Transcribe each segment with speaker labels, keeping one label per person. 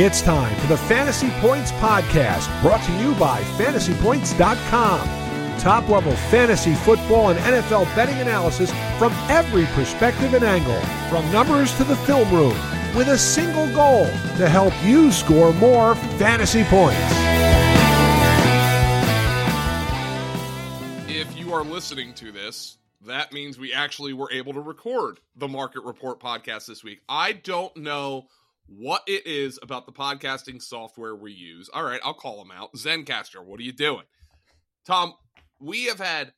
Speaker 1: It's time for the Fantasy Points Podcast, brought to you by FantasyPoints.com. Top level fantasy football and NFL betting analysis from every perspective and angle, from numbers to the film room, with a single goal to help you score more fantasy points.
Speaker 2: If you are listening to this, that means we actually were able to record the Market Report podcast this week. I don't know what it is about the podcasting software we use. All right, I'll call them out. Zencastr, what are you doing? Tom, we have had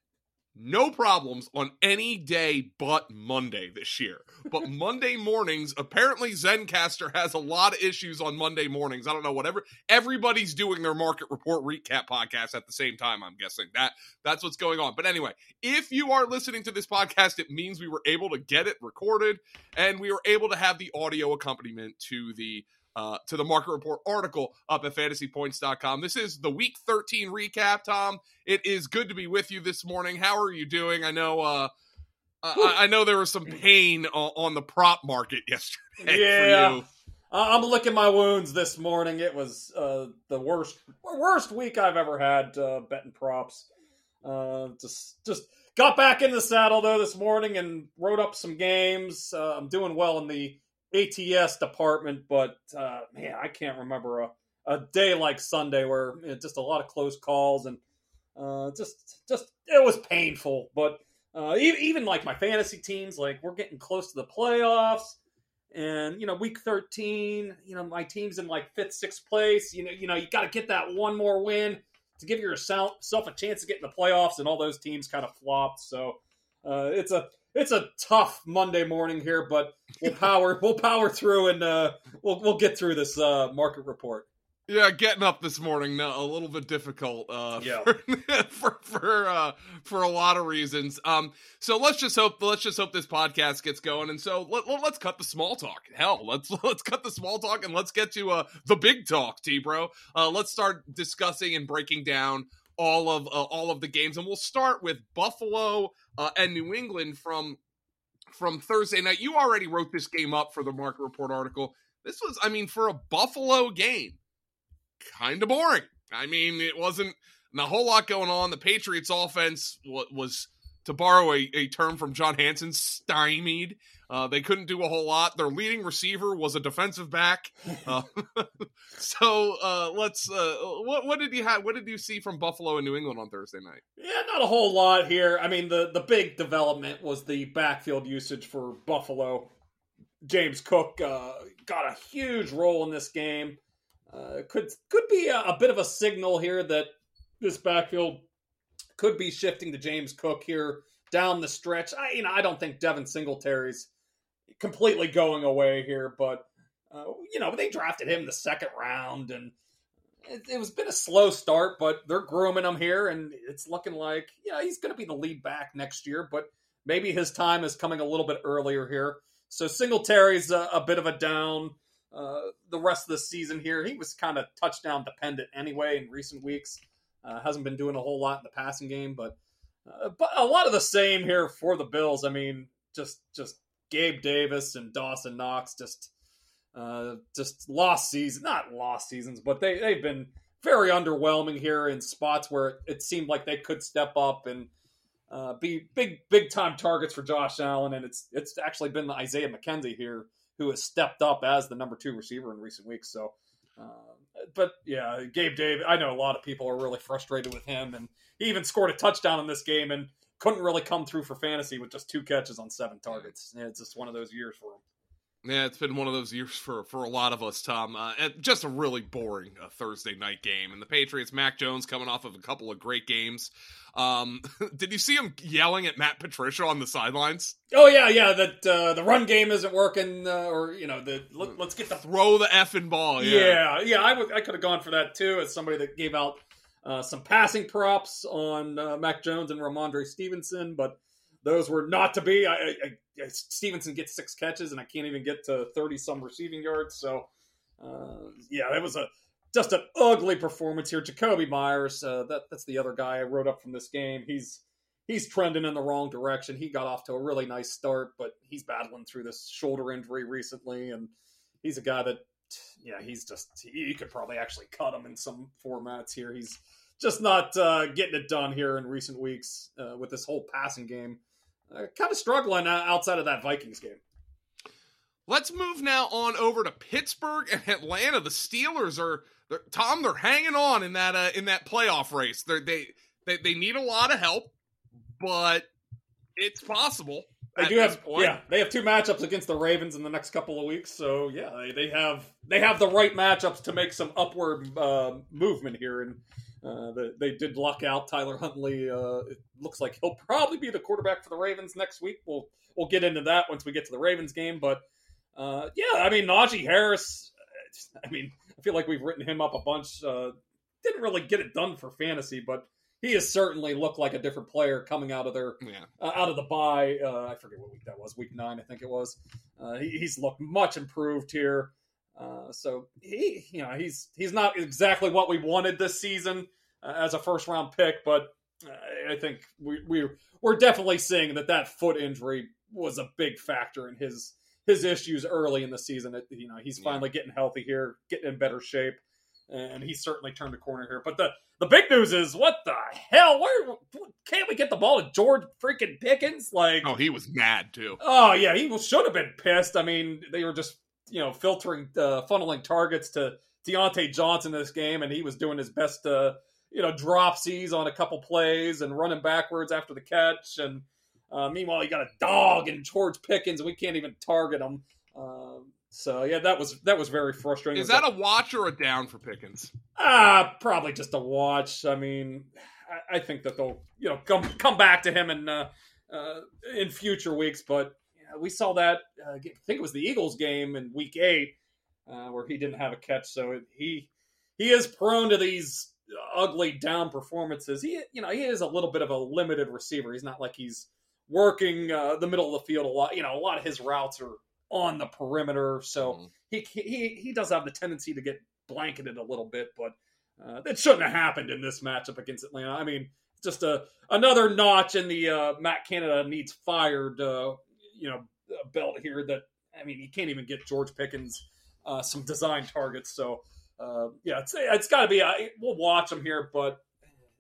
Speaker 2: no problems on any day but Monday this year. But Monday mornings, apparently Zencastr has a lot of issues on Monday mornings. I don't know whatever. Everybody's doing their market report recap podcast at the same time, I'm guessing. That that's what's going on. But anyway, if you are listening to this podcast, it means we were able to get it recorded and we were able to have the audio accompaniment to the uh, to the market report article up at fantasypoints.com. This is the week 13 recap, Tom. It is good to be with you this morning. How are you doing? I know uh, I, I know there was some pain on, the prop market yesterday
Speaker 3: Yeah.
Speaker 2: for you.
Speaker 3: I- I'm licking my wounds this morning. It was uh, the worst worst week I've ever had uh, betting props. Uh, just just got back in the saddle though this morning and wrote up some games. Uh, I'm doing well in the ATS department, but uh, man, I can't remember a, a day like Sunday where you know, just a lot of close calls and uh, just just it was painful. But uh, even, even like my fantasy teams, like we're getting close to the playoffs. And you know week 13 you know my team's in like fifth sixth place. You know you know you got to get that one more win to give yourself a chance to get in the playoffs and all those teams kind of flopped. So uh, it's a it's a tough monday morning here but we'll power we'll power through and uh, we'll we'll get through this uh, market report
Speaker 2: Yeah, getting up this morning no, a little bit difficult. Uh,
Speaker 3: Yeah.
Speaker 2: for for for, uh, for a lot of reasons. Um, so let's just hope let's just hope this podcast gets going. And so let, us cut the small talk. Hell, let's let's cut the small talk and let's get to uh the big talk, T bro. Uh, let's start discussing and breaking down all of uh, all of the games, and we'll start with Buffalo uh, and New England from from Thursday night. You already wrote this game up for the market report article. This was, I mean, for a Buffalo game kind of boring. I mean, it wasn't a whole lot going on. The Patriots' offense was, to borrow a, a term from John Hansen, stymied. Uh, they couldn't do a whole lot. Their leading receiver was a defensive back. Uh, so uh, let's. Uh, what, what did you have? What did you see from Buffalo and New England on Thursday night?
Speaker 3: Yeah, not a whole lot here. I mean, the the big development was the backfield usage for Buffalo. James Cook uh, got a huge role in this game. Uh, could could be a, a bit of a signal here that this backfield could be shifting to James Cook here down the stretch. I you know I don't think Devin Singletary's completely going away here, but uh, you know they drafted him the second round and it, it was been a slow start, but they're grooming him here, and it's looking like yeah he's going to be the lead back next year, but maybe his time is coming a little bit earlier here. So Singletary's a, a bit of a down. Uh, the rest of the season here, he was kind of touchdown dependent anyway in recent weeks. Uh, hasn't been doing a whole lot in the passing game, but uh, but a lot of the same here for the Bills. I mean, just just Gabe Davis and Dawson Knox just uh, just lost season, not lost seasons, but they they've been very underwhelming here in spots where it seemed like they could step up and uh, be big big time targets for Josh Allen, and it's it's actually been Isaiah McKenzie here who has stepped up as the number two receiver in recent weeks. So, uh, but yeah, Gabe Davis, I know a lot of people are really frustrated with him, and he even scored a touchdown in this game and couldn't really come through for fantasy with just two catches on seven targets. It's just one of those years for him.
Speaker 2: Yeah, it's been one of those years for for a lot of us, Tom. Uh, just a really boring uh, Thursday night game, and the Patriots, Mac Jones, coming off of a couple of great games. Um, did you see him yelling at Matt Patricia on the sidelines?
Speaker 3: Oh yeah, yeah. That uh, the run game isn't working, uh, or you know, the let, us get the
Speaker 2: Throw the effing ball. Yeah,
Speaker 3: yeah, yeah. I could have gone for that too as somebody that gave out uh, some passing props on uh, Mac Jones and Rhamondre Stevenson, but those were not to be. I, I, I, Stevenson gets six catches, and I can't even get to thirty some receiving yards. So, uh, yeah, it was a just an ugly performance here. Jakobi Meyers, uh, that that's the other guy I wrote up from this game. He's he's trending in the wrong direction. He got off to a really nice start, but he's battling through this shoulder injury recently, and he's a guy that yeah, he's just you could probably actually cut him in some formats here. He's just not uh, getting it done here in recent weeks uh, with this whole passing game. Uh, kind of struggling uh, outside of that Vikings game.
Speaker 2: Let's move now on over to Pittsburgh and Atlanta. The Steelers are they're, Tom. They're hanging on in that uh, in that playoff race. They're, they they they need a lot of help, but it's possible.
Speaker 3: They do have point. yeah. They have two matchups against the Ravens in the next couple of weeks. So yeah, they, they have they have the right matchups to make some upward uh, movement here. And uh, the, they did luck out Tyler Huntley. Uh, it looks like he'll probably be the quarterback for the Ravens next week. We'll we'll get into that once we get to the Ravens game. But uh, yeah, I mean Najee Harris. I mean, I feel like we've written him up a bunch. Uh, didn't really get it done for fantasy, but he has certainly looked like a different player coming out of their yeah. uh, out of the bye. Uh, I forget what week that was, week nine, I think it was. Uh, he, he's looked much improved here. Uh, so he, you know, he's he's not exactly what we wanted this season uh, as a first round pick, but I think we we we're definitely seeing that that foot injury was a big factor in his his issues early in the season. It, you know, he's finally yeah. getting healthy here, getting in better shape and he's certainly turned a corner here. But the the big news is what the hell? Where can't we get the ball to George freaking Pickens? Like,
Speaker 2: oh, he was mad too.
Speaker 3: Oh yeah, he should have been pissed. I mean, they were just you know filtering, uh, funneling targets to Diontae Johnson this game, and he was doing his best to you know dropsies on a couple plays and running backwards after the catch. And uh, meanwhile, you got a dog and George Pickens, and we can't even target him. Um, so yeah, that was that was very frustrating.
Speaker 2: Is that a watch or a down for Pickens?
Speaker 3: Uh, probably just a watch. I mean, I, I, think that they'll you know come come back to him in uh, uh, in future weeks. But we saw that. Uh, I think it was the Eagles game in Week Eight uh, where he didn't have a catch. So he he is prone to these ugly down performances. He you know he is a little bit of a limited receiver. He's not like he's working uh, the middle of the field a lot. You know, a lot of his routes are on the perimeter. So mm-hmm. he, he he does have the tendency to get blanketed a little bit, but uh, that shouldn't have happened in this matchup against Atlanta. I mean, just a another notch in the uh, Matt Canada needs fired, uh, you know, a belt here. That I mean, you can't even get George Pickens uh, some design targets. So uh, yeah, it's it's got to be. Uh, we'll watch him here, but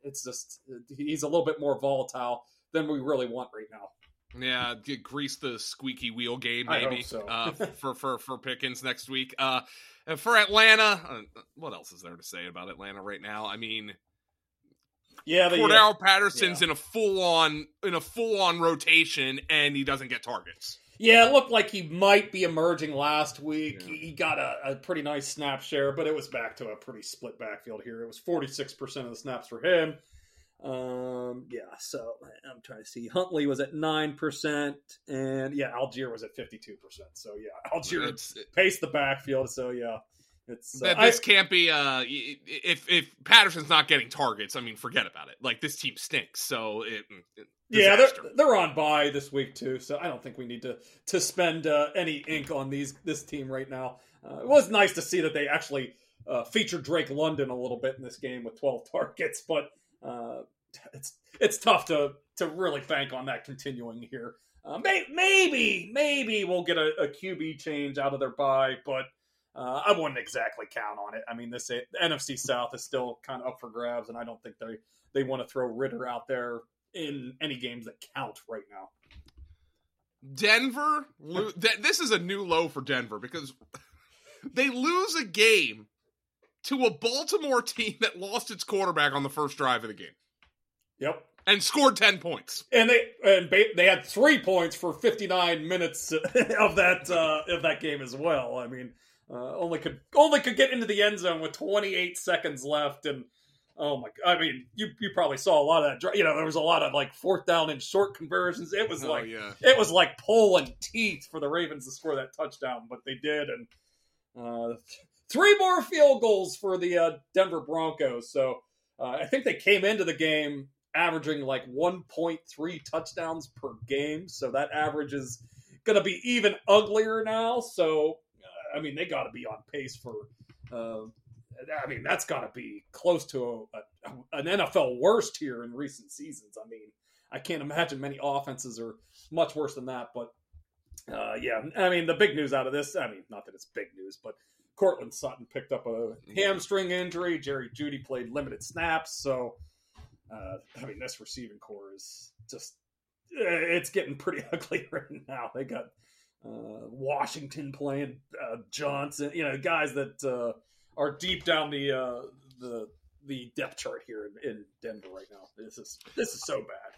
Speaker 3: it's just he's a little bit more volatile than we really want right now.
Speaker 2: Yeah, grease the squeaky wheel game maybe
Speaker 3: so.
Speaker 2: uh, for for for Pickens next week. Uh, for Atlanta, uh, what else is there to say about Atlanta right now? I mean,
Speaker 3: yeah, the,
Speaker 2: Cordarrelle yeah. Patterson's yeah. in a full on in a full on rotation, and he doesn't get targets.
Speaker 3: Yeah, it looked like he might be emerging last week. Yeah. He got a, a, pretty nice snap share, but it was back to a pretty split backfield here. It was 46% of the snaps for him, um, yeah, so I'm trying to see. Huntley was at nine percent, and yeah, Allgeier was at fifty two percent. So yeah, Allgeier it's, paced the backfield. So yeah, it's
Speaker 2: uh, this I, can't be. Uh, if if Patterson's not getting targets, I mean, forget about it. Like this team stinks. So it.
Speaker 3: it yeah, they're, they're on bye this week too, so I don't think we need to to spend uh, any ink on these this team right now. Uh, it was nice to see that they actually uh, featured Drake London a little bit in this game with 12 targets, but uh, it's it's tough to to really bank on that continuing here. Uh, may, maybe maybe we'll get a, a, QB change out of their bye, but uh, I wouldn't exactly count on it. I mean, this NFC South is still kind of up for grabs, and I don't think they they want to throw Ridder out there in any games that count right now.
Speaker 2: Denver, this is a new low for Denver because they lose a game to a Baltimore team that lost its quarterback on the first drive of the game.
Speaker 3: Yep.
Speaker 2: And scored 10 points.
Speaker 3: And they and they had 3 points for 59 minutes of that uh, of that game as well. I mean, uh, only could only could get into the end zone with 28 seconds left and oh my god, I mean, you you probably saw a lot of that you know, there was a lot of like fourth down and short conversions. It was oh, like yeah. it was like pulling teeth for the Ravens to score that touchdown, but they did and uh, three more field goals for the uh, Denver Broncos. So uh, I think they came into the game averaging like 1.3 touchdowns per game. So that average is going to be even uglier now. So, I mean, they got to be on pace for. Uh, I mean, that's got to be close to a, a, an NFL worst here in recent seasons. I mean, I can't imagine many offenses are much worse than that. But uh, yeah, I mean, the big news out of this, I mean, not that it's big news, but Courtland Sutton picked up a hamstring injury. Jerry Jeudy played limited snaps. So, uh, I mean, this receiving corps is just, eh, it's getting pretty ugly right now. They got uh, Washington playing uh, Johnson, you know, guys that uh, are deep down the uh, the the depth chart here in, in Denver right now. This is this is so bad.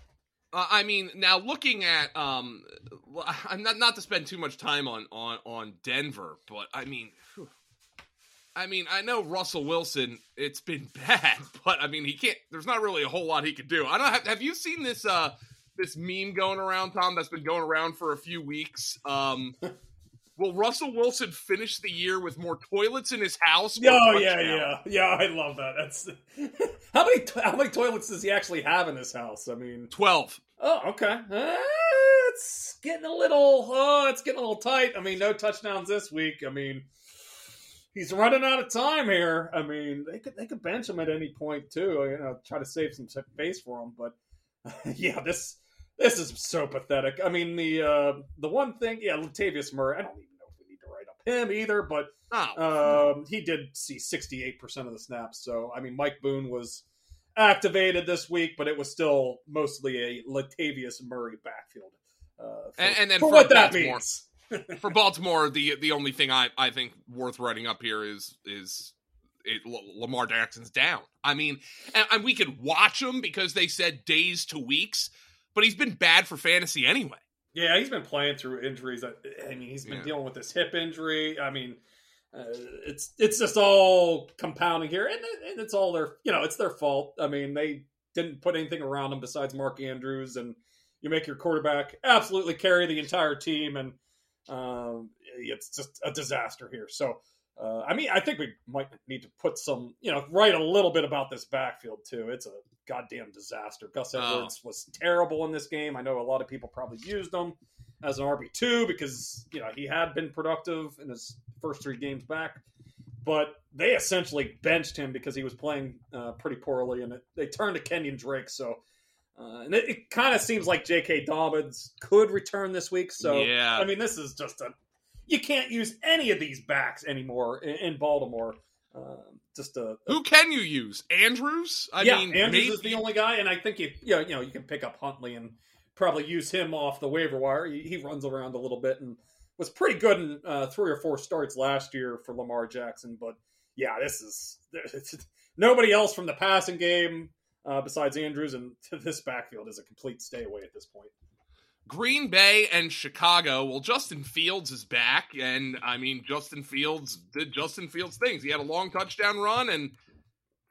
Speaker 2: Uh, I mean, now looking at um, I'm not not to spend too much time on on on Denver, but I mean, whew. I mean, I know Russell Wilson. It's been bad, but I mean, he can't. There's not really a whole lot he could do. I don't have. Have you seen this uh this meme going around, Tom? That's been going around for a few weeks. Um, will Russell Wilson finish the year with more toilets in his house?
Speaker 3: Oh yeah, yeah, yeah. I love that. That's how many how many toilets does he actually have in his house? I mean,
Speaker 2: Twelve.
Speaker 3: oh okay, uh, it's getting a little oh, it's getting a little tight. I mean, no touchdowns this week. I mean, he's running out of time here. I mean, they could they could bench him at any point too. You know, try to save some space for him. But yeah, this this is so pathetic. I mean, the uh, the one thing, yeah, Latavius Murray. I don't even know if we need to write up him either, but.
Speaker 2: Oh,
Speaker 3: Um, he did see 68% of the snaps. So, I mean, Mike Boone was activated this week, but it was still mostly a Latavius Murray backfield. Uh, for,
Speaker 2: And- and then
Speaker 3: for
Speaker 2: for
Speaker 3: what that
Speaker 2: Baltimore.
Speaker 3: means.
Speaker 2: for Baltimore, the the only thing I, I think worth writing up here is is it, L- Lamar Jackson's down. I mean, and, and we could watch him because they said days to weeks, but he's been bad for fantasy anyway.
Speaker 3: Yeah, he's been playing through injuries. I, I mean, he's been
Speaker 2: Yeah.
Speaker 3: dealing with this hip injury. I mean, uh, it's it's just all compounding here, and, and it's all their you know it's their fault. I mean, they didn't put anything around him besides Mark Andrews, and you make your quarterback absolutely carry the entire team, and um, it's just a disaster here. So. Uh, I mean, I think we might need to put some, you know, write a little bit about this backfield too. It's a goddamn disaster. Gus
Speaker 2: Oh.
Speaker 3: Edwards was terrible in this game. I know a lot of people probably used him as an RB two because you know he had been productive in his first three games back, but they essentially benched him because he was playing uh, pretty poorly, and it, they turned to Kenyan Drake. So, uh, and it, it kind of seems like J.K. Dobbins could return this week. So,
Speaker 2: Yeah.
Speaker 3: I mean, this is just a you can't use any of these backs anymore in, in Baltimore. Um, just a, a
Speaker 2: Who can you use? Andrews? I
Speaker 3: yeah,
Speaker 2: mean,
Speaker 3: Andrews
Speaker 2: maybe,
Speaker 3: is the only guy, and I think you, you know, you know, you can pick up Huntley and probably use him off the waiver wire. He, he runs around a little bit and was pretty good in uh, three or four starts last year for Lamar Jackson. But yeah, this is nobody else from the passing game uh, besides Andrews, and this backfield is a complete stay away at this point.
Speaker 2: Green Bay and Chicago. Well, Justin Fields is back, and I mean, Justin Fields did Justin Fields things. He had a long touchdown run and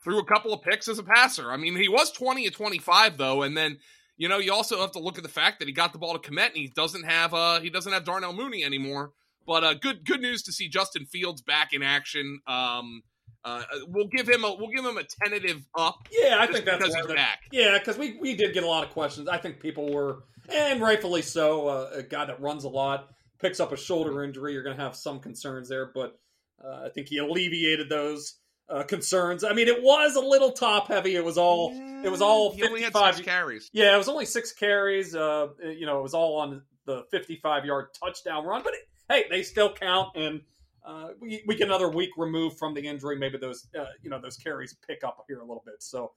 Speaker 2: threw a couple of picks as a passer. I mean, he was twenty of twenty five though, and then you know you also have to look at the fact that he got the ball to Kmet and he doesn't have uh he doesn't have Darnell Mooney anymore. But uh, good good news to see Justin Fields back in action. Um, uh, we'll give him a we'll give him a tentative up
Speaker 3: Yeah, I think that's
Speaker 2: because he's
Speaker 3: that-
Speaker 2: back.
Speaker 3: Yeah, because we, we did get a lot of questions. I think people were, and rightfully so, uh, a guy that runs a lot, picks up a shoulder injury, you're going to have some concerns there, but uh, I think he alleviated those uh, concerns. I mean, it was a little top heavy. It was all, it was all
Speaker 2: had
Speaker 3: 55
Speaker 2: carries.
Speaker 3: yeah, it was only six carries. Uh, you know, it was all on the 55 yard touchdown run, but it, hey, they still count. And uh, we we get another week removed from the injury. Maybe those uh, you know those carries pick up here a little bit. So.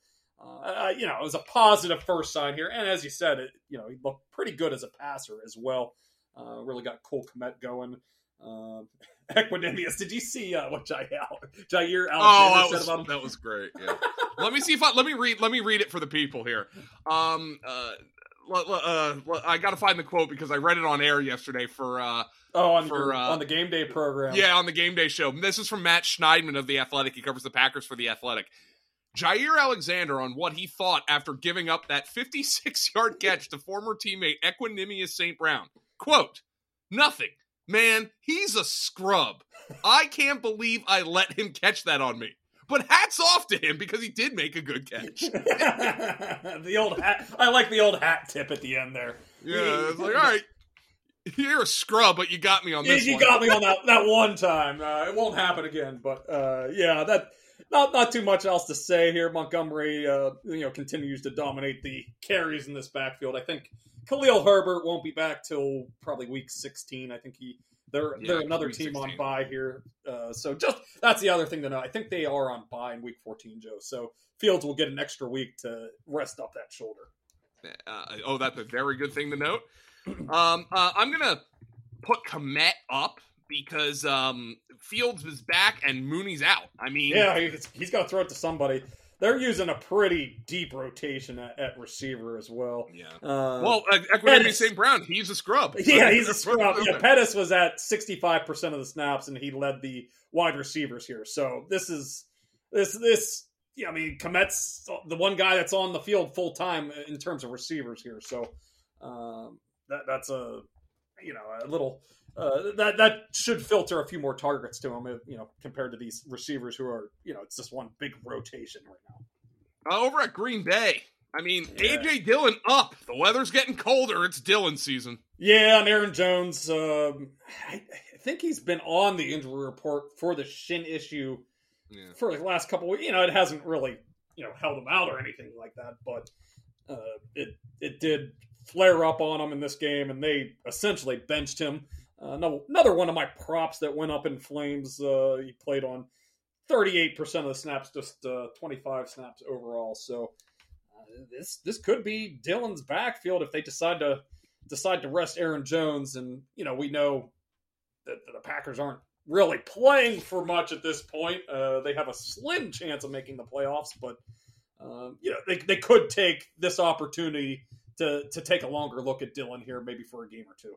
Speaker 3: Uh, you know, it was a positive first sign here, and as you said, it you know he looked pretty good as a passer as well. Uh, really got Cole Kmet going. Um, Equanimeous, did you see uh, what Jaire, Jaire Alexander
Speaker 2: Oh, that
Speaker 3: said
Speaker 2: was,
Speaker 3: about him?
Speaker 2: that was great. Yeah. let me see if I let me read let me read it for the people here. Um, uh, uh, I got to find the quote because I read it on air yesterday for uh,
Speaker 3: Oh, on,
Speaker 2: for,
Speaker 3: your-
Speaker 2: uh,
Speaker 3: on the game day program.
Speaker 2: yeah on the game day show. This is from Matt Schneidman of the Athletic. He covers the Packers for the Athletic. Jaire Alexander on what he thought after giving up that 56 yard catch to former teammate Equanimeous St. Brown. Quote, nothing. Man, he's a scrub. I can't believe I let him catch that on me. But hats off to him because he did make a good catch.
Speaker 3: the old hat. I like the old hat tip at the end there.
Speaker 2: Yeah, it's like, all right, you're a scrub, but you got me on this
Speaker 3: you got me on that, that one time. Uh, it won't happen again. But uh, yeah, that not not too much else to say here. Montgomery, uh, you know, continues to dominate the carries in this backfield. I think Khalil Herbert won't be back till probably week 16. I think he They're
Speaker 2: Yeah,
Speaker 3: they're another team on
Speaker 2: 16.
Speaker 3: bye here. Uh, so just that's the other thing to know. I think they are on bye in week 14, Joe. So Fields will get an extra week to rest up that shoulder.
Speaker 2: Uh, oh, that's a very good thing to note. Um, uh, I'm gonna put Kmet up because um, Fields is back and Mooney's out. I mean,
Speaker 3: Yeah, he's, he's got to throw it to somebody. They're using a pretty deep rotation at, at receiver as well.
Speaker 2: yeah.
Speaker 3: Uh,
Speaker 2: Well, Equanimity St. Brown, he's a scrub.
Speaker 3: yeah, he's a scrub. Yeah, Pettis was at 65% of the snaps, and he led the wide receivers here. So this is this this. Yeah, I mean, Kmet's the one guy that's on the field full time in terms of receivers here. So um, that that's a you know a little uh, that that should filter a few more targets to him. You know, compared to these receivers who are you know it's just one big rotation right now.
Speaker 2: Uh, over at Green Bay, I mean,
Speaker 3: Yeah.
Speaker 2: AJ Dillon up. The weather's getting colder. It's Dillon season.
Speaker 3: Yeah, and Aaron Jones. Um, I, I think he's been on the injury report for the shin issue
Speaker 2: Yeah.
Speaker 3: for the last couple. Of, you know, it hasn't really you know held him out or anything like that, but uh, it it did flare up on him in this game, and they essentially benched him. Uh, no, another one of my props that went up in flames. Uh, he played on thirty eight percent of the snaps, just uh, twenty five snaps overall. So uh, this this could be Dillon's backfield if they decide to decide to rest Aaron Jones, and you know we know that the Packers aren't really playing for much at this point. Uh, they have a slim chance of making the playoffs, but um, you know they they could take this opportunity to to take a longer look at Dillon here, maybe for a game or two.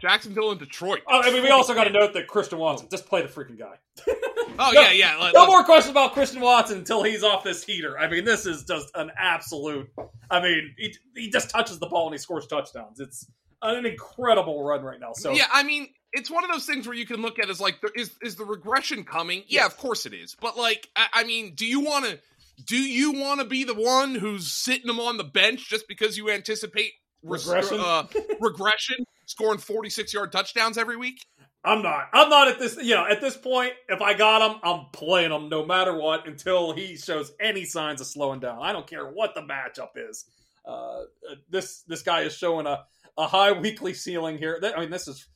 Speaker 2: Jacksonville and Detroit.
Speaker 3: Oh, I mean, we also got to note that Christian Watson just play the freaking guy.
Speaker 2: Oh,
Speaker 3: No-
Speaker 2: yeah, yeah. let-
Speaker 3: No
Speaker 2: let's-
Speaker 3: more questions about Christian Watson until he's off this heater. I mean, this is just an absolute. I mean, he, he just touches the ball and he scores touchdowns. It's an incredible run right now. So
Speaker 2: yeah, I mean, it's one of those things where you can look at as like, is is the regression coming? Yeah,
Speaker 3: Yes.
Speaker 2: of course it is. But like, I, I mean, do you want to? Do you want to be the one who's sitting him on the bench just because you anticipate res-
Speaker 3: Regression?
Speaker 2: uh, regression, scoring forty six yard touchdowns every week?
Speaker 3: I'm not. I'm not at this. You know, at this point, if I got him, I'm playing him no matter what until he shows any signs of slowing down. I don't care what the matchup is. Uh, uh, this this guy is showing a, a high weekly ceiling here. I mean, this is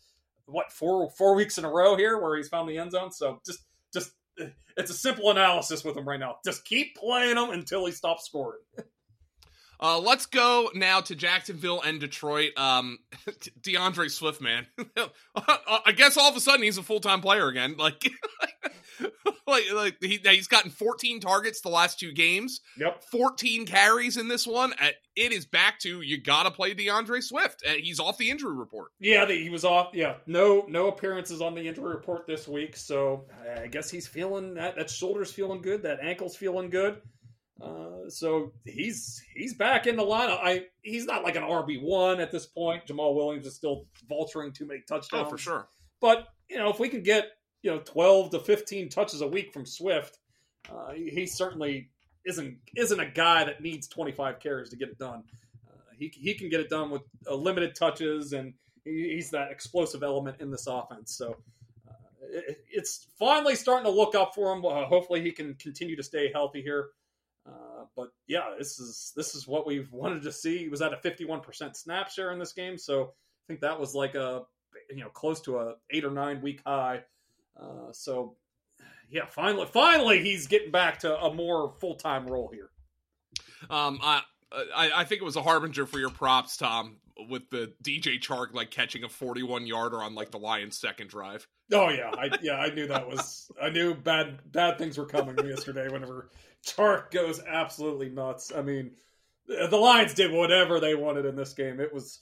Speaker 3: what four four weeks in a row here where he's found the end zone. So just just it's a simple analysis with him right now. Just keep playing him until he stops scoring.
Speaker 2: Uh, let's go now to Jacksonville and Detroit. Um, D'Andre Swift, man. I guess all of a sudden he's a full time player again. Like, like, like he, he's gotten 14 targets the last two games,
Speaker 3: Yep.
Speaker 2: 14 carries in this one. Uh, It is back to you got to play D'Andre Swift. Uh, He's off the injury report.
Speaker 3: Yeah, the, he was off. Yeah, no no appearances on the injury report this week. So I guess he's feeling that that shoulder's feeling good, that ankle's feeling good. Uh, so he's he's back in the lineup. I he's not like an RB one at this point. Jamaal Williams is still vulturing too many touchdowns.
Speaker 2: Oh, for sure.
Speaker 3: But you know, if we can get you know twelve to fifteen touches a week from Swift, uh, he, he certainly isn't isn't a guy that needs twenty five carries to get it done. Uh, he he can get it done with uh, limited touches, and he, he's that explosive element in this offense. So. uh, it- It's finally starting to look up for him. Uh, hopefully, he can continue to stay healthy here. Uh, but yeah, this is this is what we've wanted to see. He was at a 51% snap share in this game, so I think that was like a you know close to a eight or nine week high. Uh, so yeah, finally, finally, he's getting back to a more full time role here.
Speaker 2: Um, I, I I think it was a harbinger for your props, Tom, with the DJ Chark like catching a 41 yarder on like the Lions' second drive.
Speaker 3: Oh yeah, I yeah I knew that was I knew bad bad things were coming yesterday. Whenever Chark goes absolutely nuts, I mean, the Lions did whatever they wanted in this game. It was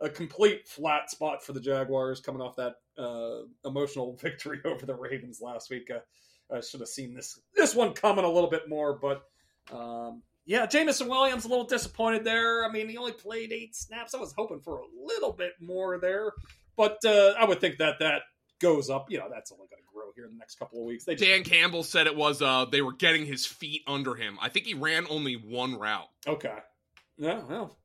Speaker 3: a complete flat spot for the Jaguars coming off that uh, emotional victory over the Ravens last week. Uh, I should have seen this this one coming a little bit more, but um, yeah, Jameson Williams a little disappointed there. I mean, he only played eight snaps. I was hoping for a little bit more there, but uh, I would think that that goes up. You know, that's only going to grow here in the next couple of weeks. They just,
Speaker 2: Dan Campbell said it was uh they were getting his feet under him. I think he ran only one route.
Speaker 3: okay, yeah, well,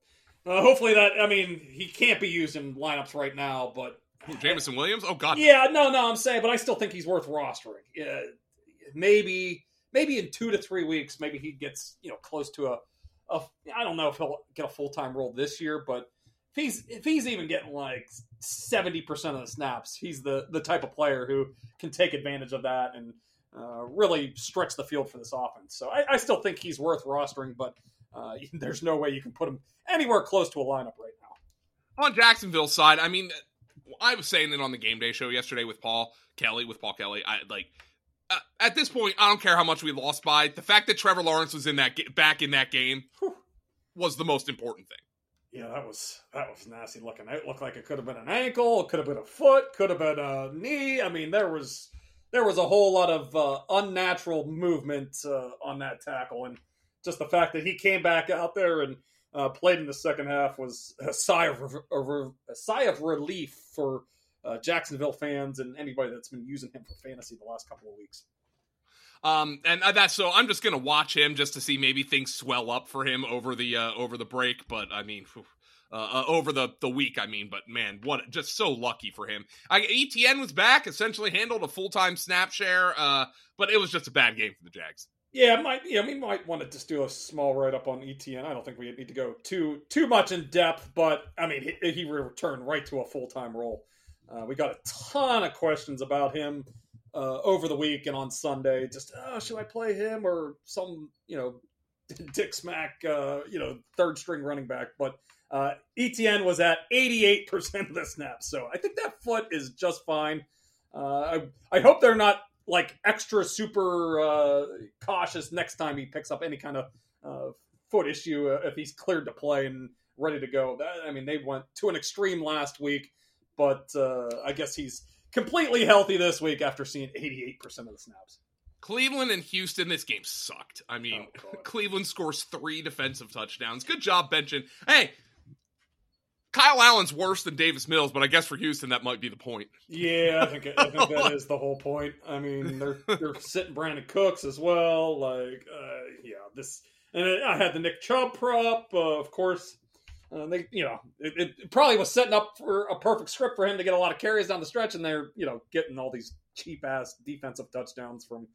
Speaker 3: uh, hopefully that. I mean, he can't be used in lineups right now, but
Speaker 2: Who, Jameson Williams? Oh God.
Speaker 3: Yeah, no, no, I'm saying, but I still think he's worth rostering. Yeah, maybe, maybe in two to three weeks, maybe he gets you know close to a, a I don't know if he'll get a full time role this year, but if he's if he's even getting like seventy percent of the snaps, he's the the type of player who can take advantage of that and uh, really stretch the field for this offense. So I, I still think he's worth rostering, but uh, there's no way you can put him anywhere close to a lineup right now.
Speaker 2: On Jacksonville's side, I mean, I was saying it on the game day show yesterday with Paul Kelly, with Paul Kelly. I like uh, at this point, I don't care how much we lost by. The fact that Trevor Lawrence was in that back in that game Whew. was the most important thing.
Speaker 3: Yeah, that was that was nasty looking. It looked like it could have been an ankle, it could have been a foot, could have been a knee. I mean, there was there was a whole lot of uh, unnatural movement uh, on that tackle, and just the fact that he came back out there and uh, played in the second half was a sigh of a, a sigh of relief for uh, Jacksonville fans and anybody that's been using him for fantasy the last couple of weeks.
Speaker 2: Um, and that's so I'm just gonna watch him just to see maybe things swell up for him over the uh, over the break. But I mean, uh, uh, over the the week, I mean, but man, what just so lucky for him. I, ETN was back, essentially handled a full time snap share, uh, but it was just a bad game for the Jags.
Speaker 3: Yeah, might yeah, we might want to just do a small write up on ETN. I don't think we need to go too too much in depth, but I mean, he, he returned right to a full time role. Uh, we got a ton of questions about him uh, over the week and on Sunday. Just, oh, should I play him or some, you know, Dick Smack, uh, you know, third string running back? But uh, ETN was at 88% of the snaps. So I think that foot is just fine. Uh, I, I hope they're not like extra super uh, cautious next time he picks up any kind of foot issue if he's cleared to play and ready to go. That, I mean, they went to an extreme last week but uh, I guess he's completely healthy this week after seeing 88% of the snaps.
Speaker 2: Cleveland and Houston, this game sucked. I mean, oh, Cleveland scores three defensive touchdowns. Good job benching. Hey, Kyle Allen's worse than Davis Mills, but I guess for Houston that might be the point.
Speaker 3: Yeah, I think I think that is the whole point. I mean, they're they're sitting Brandin Cooks as well. Like, uh, yeah, this and I had the Nick Chubb prop, uh, of course. Uh, they, you know, it, it, probably was setting up for a perfect script for him to get a lot of carries down the stretch, and they're, you know, getting all these cheap ass defensive touchdowns from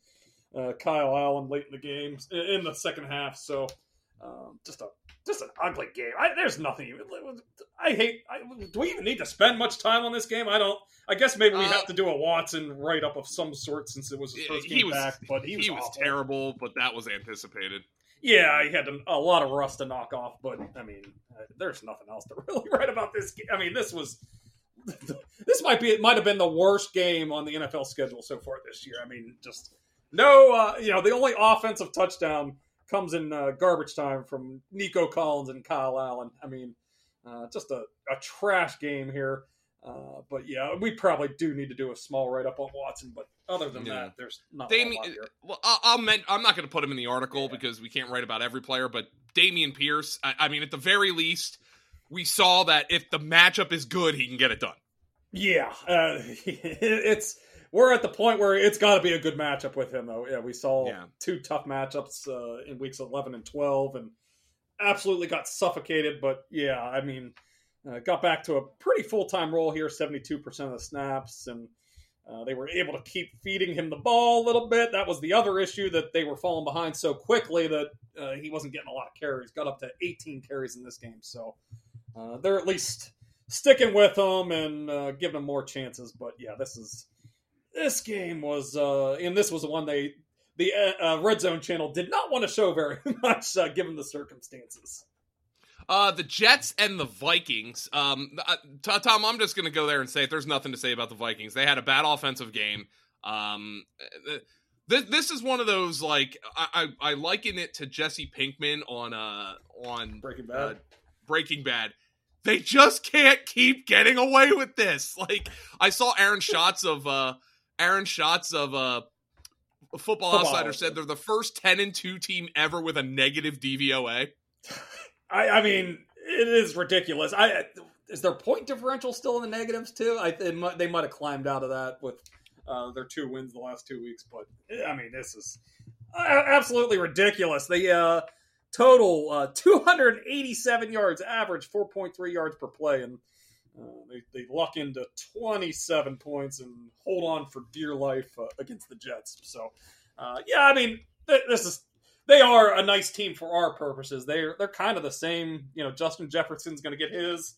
Speaker 3: uh, Kyle Allen late in the game in the second half. So, um, just a just an ugly game. I, there's nothing. Even, I hate. I, do we even need to spend much time on this game? I don't. I guess maybe we uh, have to do a Watson write up of some sort since it was his first game
Speaker 2: was,
Speaker 3: back. But he was,
Speaker 2: he was terrible. But that was anticipated
Speaker 3: yeah, he had a lot of rust to knock off, but I mean, uh, there's nothing else to really write about this. Game. I mean, this was this might be it might have been the worst game on the NFL schedule so far this year. I mean, just no, uh, you know, the only offensive touchdown comes in uh, garbage time from Nico Collins and Kyle Allen. I mean, uh, just a, a trash game here. Uh, but yeah, we probably do need to do a small write up on Watson. But other than yeah. that, there's not. Dameon,
Speaker 2: well, I'll, i I'm not going to put him in the article yeah. because we can't write about every player. But Dameon Pierce, I, I, mean, at the very least, we saw that if the matchup is good, he can get it done.
Speaker 3: Yeah, uh, it's we're at the point where it's got to be a good matchup with him, though. Yeah, we saw yeah. two tough matchups uh, in weeks 11 and 12, and absolutely got suffocated. But yeah, I mean uh, got back to a pretty full time role here, 72% of the snaps, and uh, they were able to keep feeding him the ball a little bit. That was the other issue that they were falling behind so quickly that uh, he wasn't getting a lot of carries. Got up to 18 carries in this game, so uh, they're at least sticking with him and uh, giving him more chances. But yeah, this is this game was, uh, and this was the one they the Red Zone channel did not want to show very much given the circumstances.
Speaker 2: Uh, the Jets and the Vikings. Um, uh, Tom, I'm just going to go there and say there's nothing to say about the Vikings. They had a bad offensive game. Um, th- this is one of those like I, I, I liken it to Jesse Pinkman on uh on
Speaker 3: Breaking Bad. Uh,
Speaker 2: Breaking Bad. They just can't keep getting away with this. Like I saw Aaron Schatz of uh Aaron Schatz of uh Football, Football Outsider said they're the first 10 and 2 team ever with a negative DVOA.
Speaker 3: I, I mean, it is ridiculous. I is their point differential still in the negatives too? I they might, they might have climbed out of that with uh, their two wins the last two weeks, but I mean, this is absolutely ridiculous. The uh, total uh, 287 yards, average 4.3 yards per play, and uh, they, they luck into 27 points and hold on for dear life uh, against the Jets. So, uh, yeah, I mean, th- this is they are a nice team for our purposes. They're they're kind of the same. You know, Justin Jefferson's going to get his.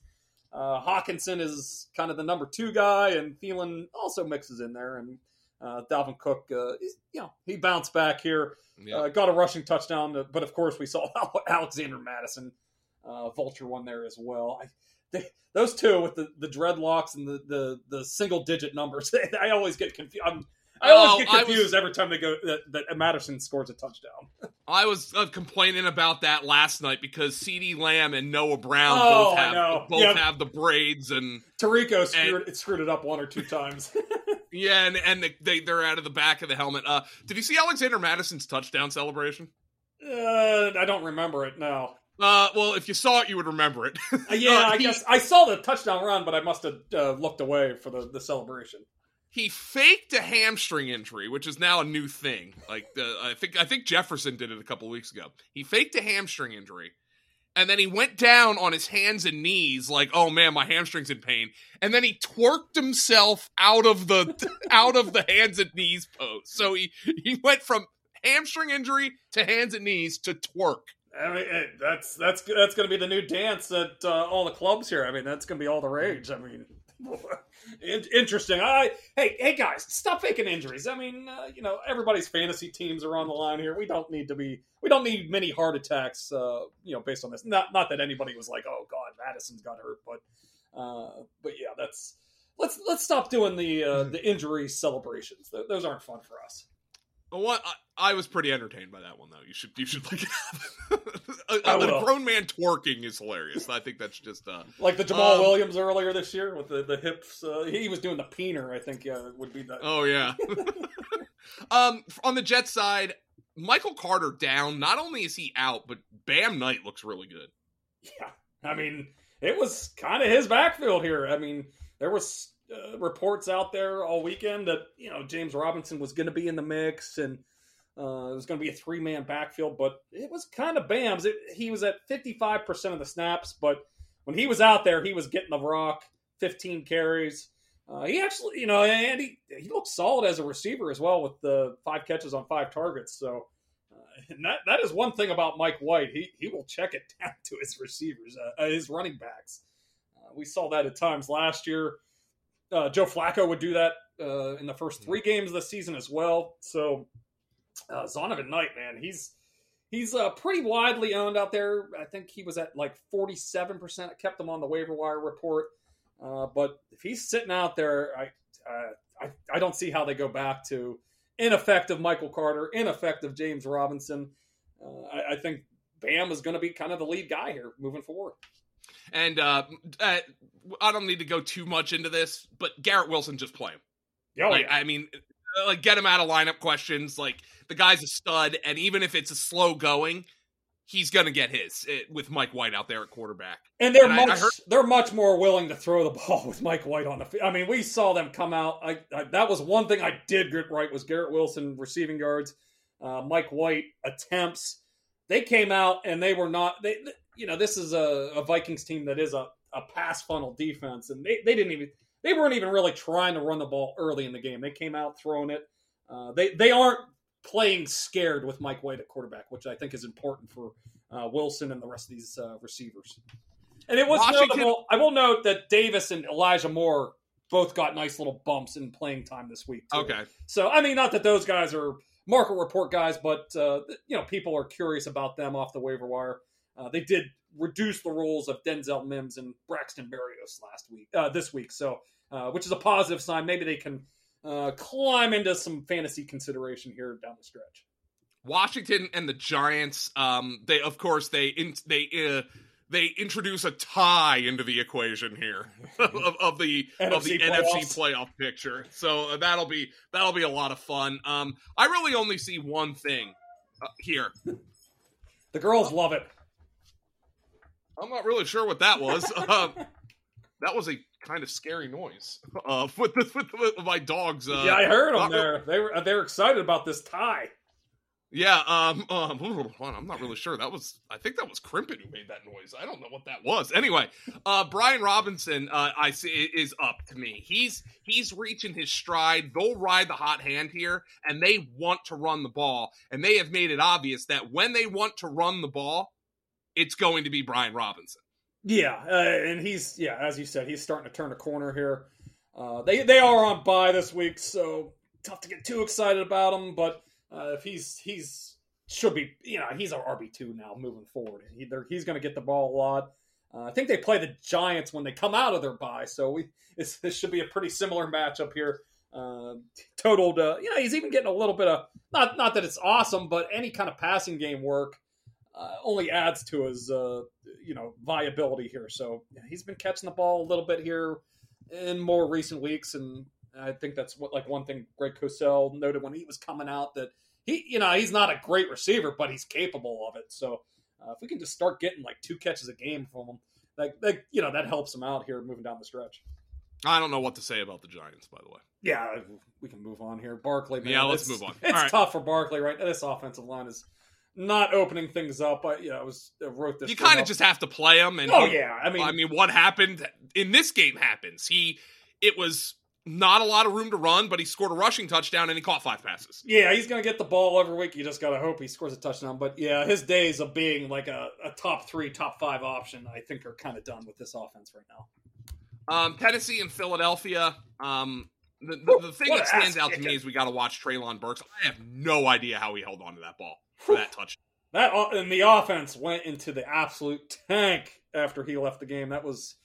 Speaker 3: Uh, Hockenson is kind of the number two guy, and Thielen also mixes in there. And uh, Dalvin Cook, uh, you know, he bounced back here, yeah. uh, got a rushing touchdown, but of course we saw Alexander Mattison uh, vulture one there as well. I, they, those two with the, the dreadlocks and the, the, the single digit numbers, I always get confused. I'm, I always oh, get confused was, every time they go that, that Mattison scores a touchdown.
Speaker 2: I was uh, complaining about that last night because CeeDee Lamb and Noah Brown oh, both have both yeah. have the braids and
Speaker 3: Tirico screwed, and, it screwed it up one or two times.
Speaker 2: yeah, and and they they're out of the back of the helmet. Uh, did you see Alexander Mattison's touchdown celebration?
Speaker 3: Uh, I don't remember it. No.
Speaker 2: Uh, well, if you saw it, you would remember it.
Speaker 3: uh, yeah, uh, I he, guess I saw the touchdown run, but I must have uh, looked away for the, the celebration
Speaker 2: he faked a hamstring injury, which is now a new thing. Like I think I think Jefferson did it a couple weeks ago. He faked a hamstring injury, and then he went down on his hands and knees, like, "Oh man, my hamstring's in pain." And then he twerked himself out of the out of the hands and knees pose. So he he went from hamstring injury to hands and knees to twerk.
Speaker 3: I mean, that's that's that's going to be the new dance at uh, all the clubs here. I mean, that's going to be all the rage. I mean, Interesting. I hey hey guys, stop faking injuries. I mean, uh, you know, everybody's fantasy teams are on the line here. We don't need to be. We don't need many heart attacks. Uh, you know, based on this. Not not that anybody was like, oh god, Mattison's got hurt, but uh, but yeah, that's let's let's stop doing the uh, the injury celebrations. Those aren't fun for us.
Speaker 2: What I, I, was pretty entertained by that one though. You should you should look it a, a, grown man twerking is hilarious. I think that's just uh,
Speaker 3: like the Jamaal um, Williams earlier this year with the the hips. Uh, he was doing the peener. I think yeah would be that.
Speaker 2: Oh yeah. um, on the Jets side, Michael Carter down. Not only is he out, but Bam Knight looks really good.
Speaker 3: Yeah, I mean it was kind of his backfield here. I mean there was uh, reports out there all weekend that you know James Robinson was going to be in the mix and uh, it was going to be a three man backfield, but it was kind of Bams. It, he was at fifty five percent of the snaps, but when he was out there, he was getting the rock, fifteen carries. Uh, he actually, you know, and he he looked solid as a receiver as well with the five catches on five targets. So. Uh, that, that is one thing about Mike White. He he will check it down to his receivers, uh, his running backs. Uh, we saw that at times last year. Uh, Joe Flacco would do that uh, in the first three games of the season as well. So uh, Zonovan Knight, man, he's he's uh, pretty widely owned out there. I think he was at like forty seven percent. Kept him on the waiver wire report, uh, but if he's sitting out there, I, uh, I I don't see how they go back to ineffective Michael Carter, ineffective James Robinson. Uh, I, I think Bam is going to be kind of the lead guy here moving forward.
Speaker 2: And uh, uh, I don't need to go too much into this, but Garrett Wilson just play him.
Speaker 3: Oh,
Speaker 2: like,
Speaker 3: yeah.
Speaker 2: I mean, uh, like get him out of lineup questions. Like the guy's a stud, and even if it's a slow going, he's going to get his it, eh, with Mike White out there at quarterback.
Speaker 3: And they're and much I, I heard... they're much more willing to throw the ball with Mike White on the field. I mean, we saw them come out. I, I, that was one thing I did get right was Garrett Wilson receiving yards, uh, Mike White attempts. They came out and they were not. They, you know, this is a, a Vikings team that is a, a pass funnel defense, and they, they didn't even they weren't even really trying to run the ball early in the game. They came out throwing it. Uh, they they aren't playing scared with Mike White at quarterback, which I think is important for uh, Wilson and the rest of these uh, receivers. And it was Washington... notable. I will note that Davis and Elijah Moore both got nice little bumps in playing time this week. Too.
Speaker 2: Okay.
Speaker 3: So I mean, not that those guys are market report guys, but uh, you know, people are curious about them off the waiver wire. Uh, they did reduce the roles of Denzel Mims and Braxton Berrios last week, uh, this week. So, uh, which is a positive sign. Maybe they can uh, climb into some fantasy consideration here down the stretch.
Speaker 2: Washington and the Giants. Um, they of course they in, they uh, they introduce a tie into the equation here of, of, the NFC of the playoffs. NFC playoff picture. So uh, that'll be that'll be a lot of fun. Um, I really only see one thing uh, here.
Speaker 3: The girls love it.
Speaker 2: I'm not really sure what that was. uh, that was a kind of scary noise uh, with, the, with, with my dogs. Uh,
Speaker 3: yeah, I heard them there. They were they were excited about this tie.
Speaker 2: Yeah, um, um, I'm not really sure. That was, I think that was Crimpin who made that noise. I don't know what that was. Anyway, uh, Brian Robinson, uh, I see is up to me. He's he's reaching his stride. They'll ride the hot hand here, and they want to run the ball, and they have made it obvious that when they want to run the ball, it's going to be Brian Robinson.
Speaker 3: Yeah, uh, and he's yeah, as you said, he's starting to turn a corner here. Uh, they they are on bye this week, so tough to get too excited about him. But uh, if he's he's should be you know he's our RB two now moving forward. He, he's going to get the ball a lot. Uh, I think they play the Giants when they come out of their bye, so we this should be a pretty similar matchup here. Uh, totaled, uh, you know, he's even getting a little bit of not not that it's awesome, but any kind of passing game work uh, only adds to his uh, you know viability here. So yeah, he's been catching the ball a little bit here in more recent weeks, and I think that's what like one thing Greg Cosell noted when he was coming out that he you know he's not a great receiver, but he's capable of it. So uh, if we can just start getting like two catches a game from him, like, like you know that helps him out here moving down the stretch.
Speaker 2: I don't know what to say about the Giants, by the way.
Speaker 3: Yeah, we can move on here. Barkley, man,
Speaker 2: yeah, let's move on.
Speaker 3: It's right. tough for Barkley, right? This offensive line is not opening things up. I, yeah, I was I wrote this.
Speaker 2: You kind of just have to play him, and
Speaker 3: oh yeah, I mean,
Speaker 2: I mean, what happened in this game happens. He, it was not a lot of room to run, but he scored a rushing touchdown and he caught five passes.
Speaker 3: Yeah, he's going to get the ball every week. You just got to hope he scores a touchdown. But yeah, his days of being like a, a top three, top five option, I think, are kind of done with this offense right now.
Speaker 2: Um, Tennessee and Philadelphia. Um, the, the, the thing that stands out to me is we got to watch Treylon Burks. I have no idea how he held on to that ball for that touch.
Speaker 3: That and the offense went into the absolute tank after he left the game. That was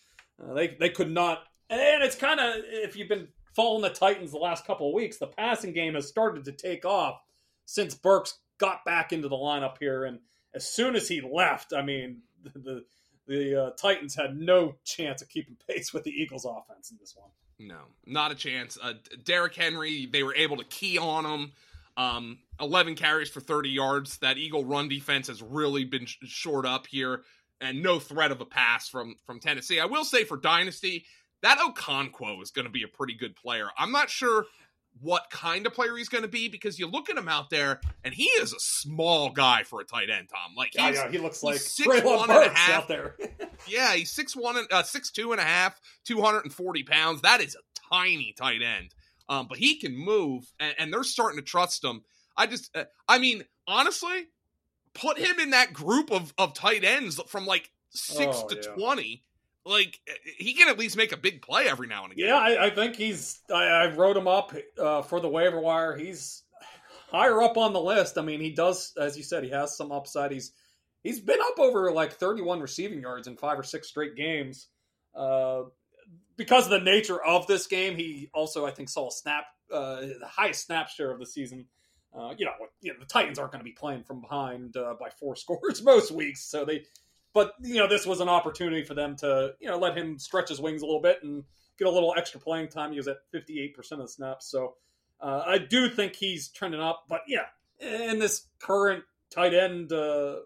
Speaker 3: uh, they they could not. And it's kind of if you've been following the Titans the last couple of weeks, the passing game has started to take off since Burks got back into the lineup here. And as soon as he left, I mean the, the the uh, Titans had no chance of keeping pace with the Eagles' offense in this one.
Speaker 2: No, not a chance. Uh, Derrick Henry, they were able to key on him. Um, 11 carries for 30 yards. That Eagle run defense has really been sh- short up here, and no threat of a pass from from Tennessee. I will say for Dynasty, that Okonkwo is going to be a pretty good player. I'm not sure what kind of player he's going to be because you look at him out there and he is a small guy for a tight end. Tom, like
Speaker 3: yeah, yeah he looks like six one and a half out there.
Speaker 2: yeah, he's six one and uh, six two and a half, two hundred and forty pounds. That is a tiny tight end. Um, but he can move, and, and, they're starting to trust him. I just, uh, I mean, honestly, put him in that group of of tight ends from like six oh, to yeah. twenty like he can at least make a big play every now and again.
Speaker 3: Yeah, I, I think he's. I, I, wrote him up uh, for the waiver wire. He's higher up on the list. I mean, he does, as you said, he has some upside. He's he's been up over like 31 receiving yards in five or six straight games. Uh, because of the nature of this game, he also I think saw a snap, uh, the highest snap share of the season. Uh, you know, you know, the Titans aren't going to be playing from behind uh, by four scores most weeks, so they but you know, this was an opportunity for them to you know let him stretch his wings a little bit and get a little extra playing time. He was at fifty eight percent of the snaps, so uh, I do think he's trending up. But yeah, in this current tight end, uh,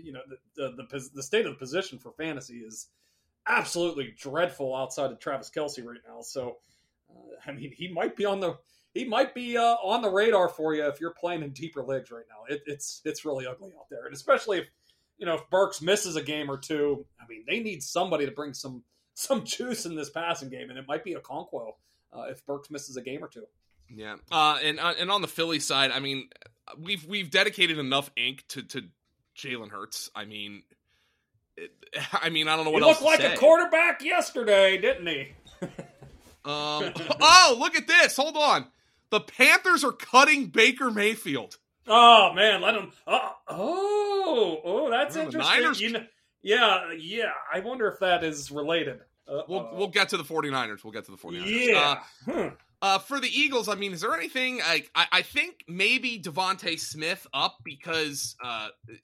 Speaker 3: you know, the, the, the the state of the position for fantasy is absolutely dreadful outside of Travis Kelce right now. So, uh, I mean, he might be on the he might be uh, on the radar for you if you're playing in deeper leagues right now. It, it's it's really ugly out there, and especially if you know, if Burks misses a game or two, I mean, they need somebody to bring some some juice in this passing game, and it might be Okonkwo uh, if Burks misses a game or two.
Speaker 2: Yeah, uh, and uh, and on the Philly side, I mean, we've we've dedicated enough ink to to Jalen Hurts. I mean, I mean, I don't know what
Speaker 3: he
Speaker 2: else.
Speaker 3: Looked like
Speaker 2: say.
Speaker 3: a quarterback yesterday, didn't he?
Speaker 2: um. Oh, look at this! Hold on. The Panthers are cutting Baker Mayfield.
Speaker 3: Oh man, let him. Uh, oh, oh, that's interesting. Niners... You know, yeah, yeah. I wonder if that is related.
Speaker 2: Uh, we'll we'll get to the 49ers. We'll get to the 49ers.
Speaker 3: Yeah.
Speaker 2: Uh, hmm. uh, for the Eagles, I mean, is there anything? I I, I think maybe DeVonta Smith up because uh, uh,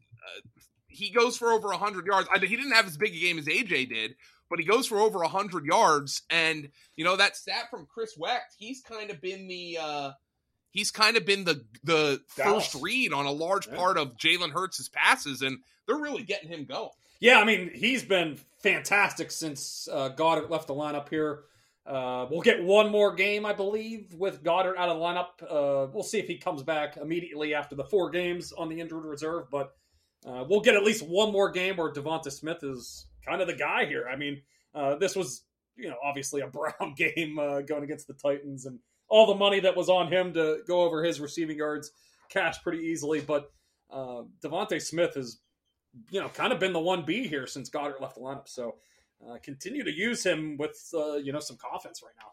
Speaker 2: he goes for over 100 yards. I, he didn't have as big a game as AJ did, but he goes for over 100 yards. And you know that stat from Chris Wecht, he's kind of been the uh, he's kind of been the the Dallas. first read on a large yeah. part of Jalen Hurts' passes, and they're really getting him going.
Speaker 3: Yeah, I mean he's been fantastic since uh, Goedert left the lineup here. Uh, we'll get one more game, I believe, with Goedert out of the lineup. Uh, we'll see if he comes back immediately after the four games on the injured reserve, but uh, we'll get at least one more game where DeVonta Smith is kind of the guy here. I mean, uh, this was you know obviously a Brown game uh, going against the Titans, and all the money that was on him to go over his receiving yards cashed pretty easily. But uh, DeVonta Smith has, you know, kind of been the one B here since Goedert left the lineup. So uh, continue to use him with uh, you know some confidence right now.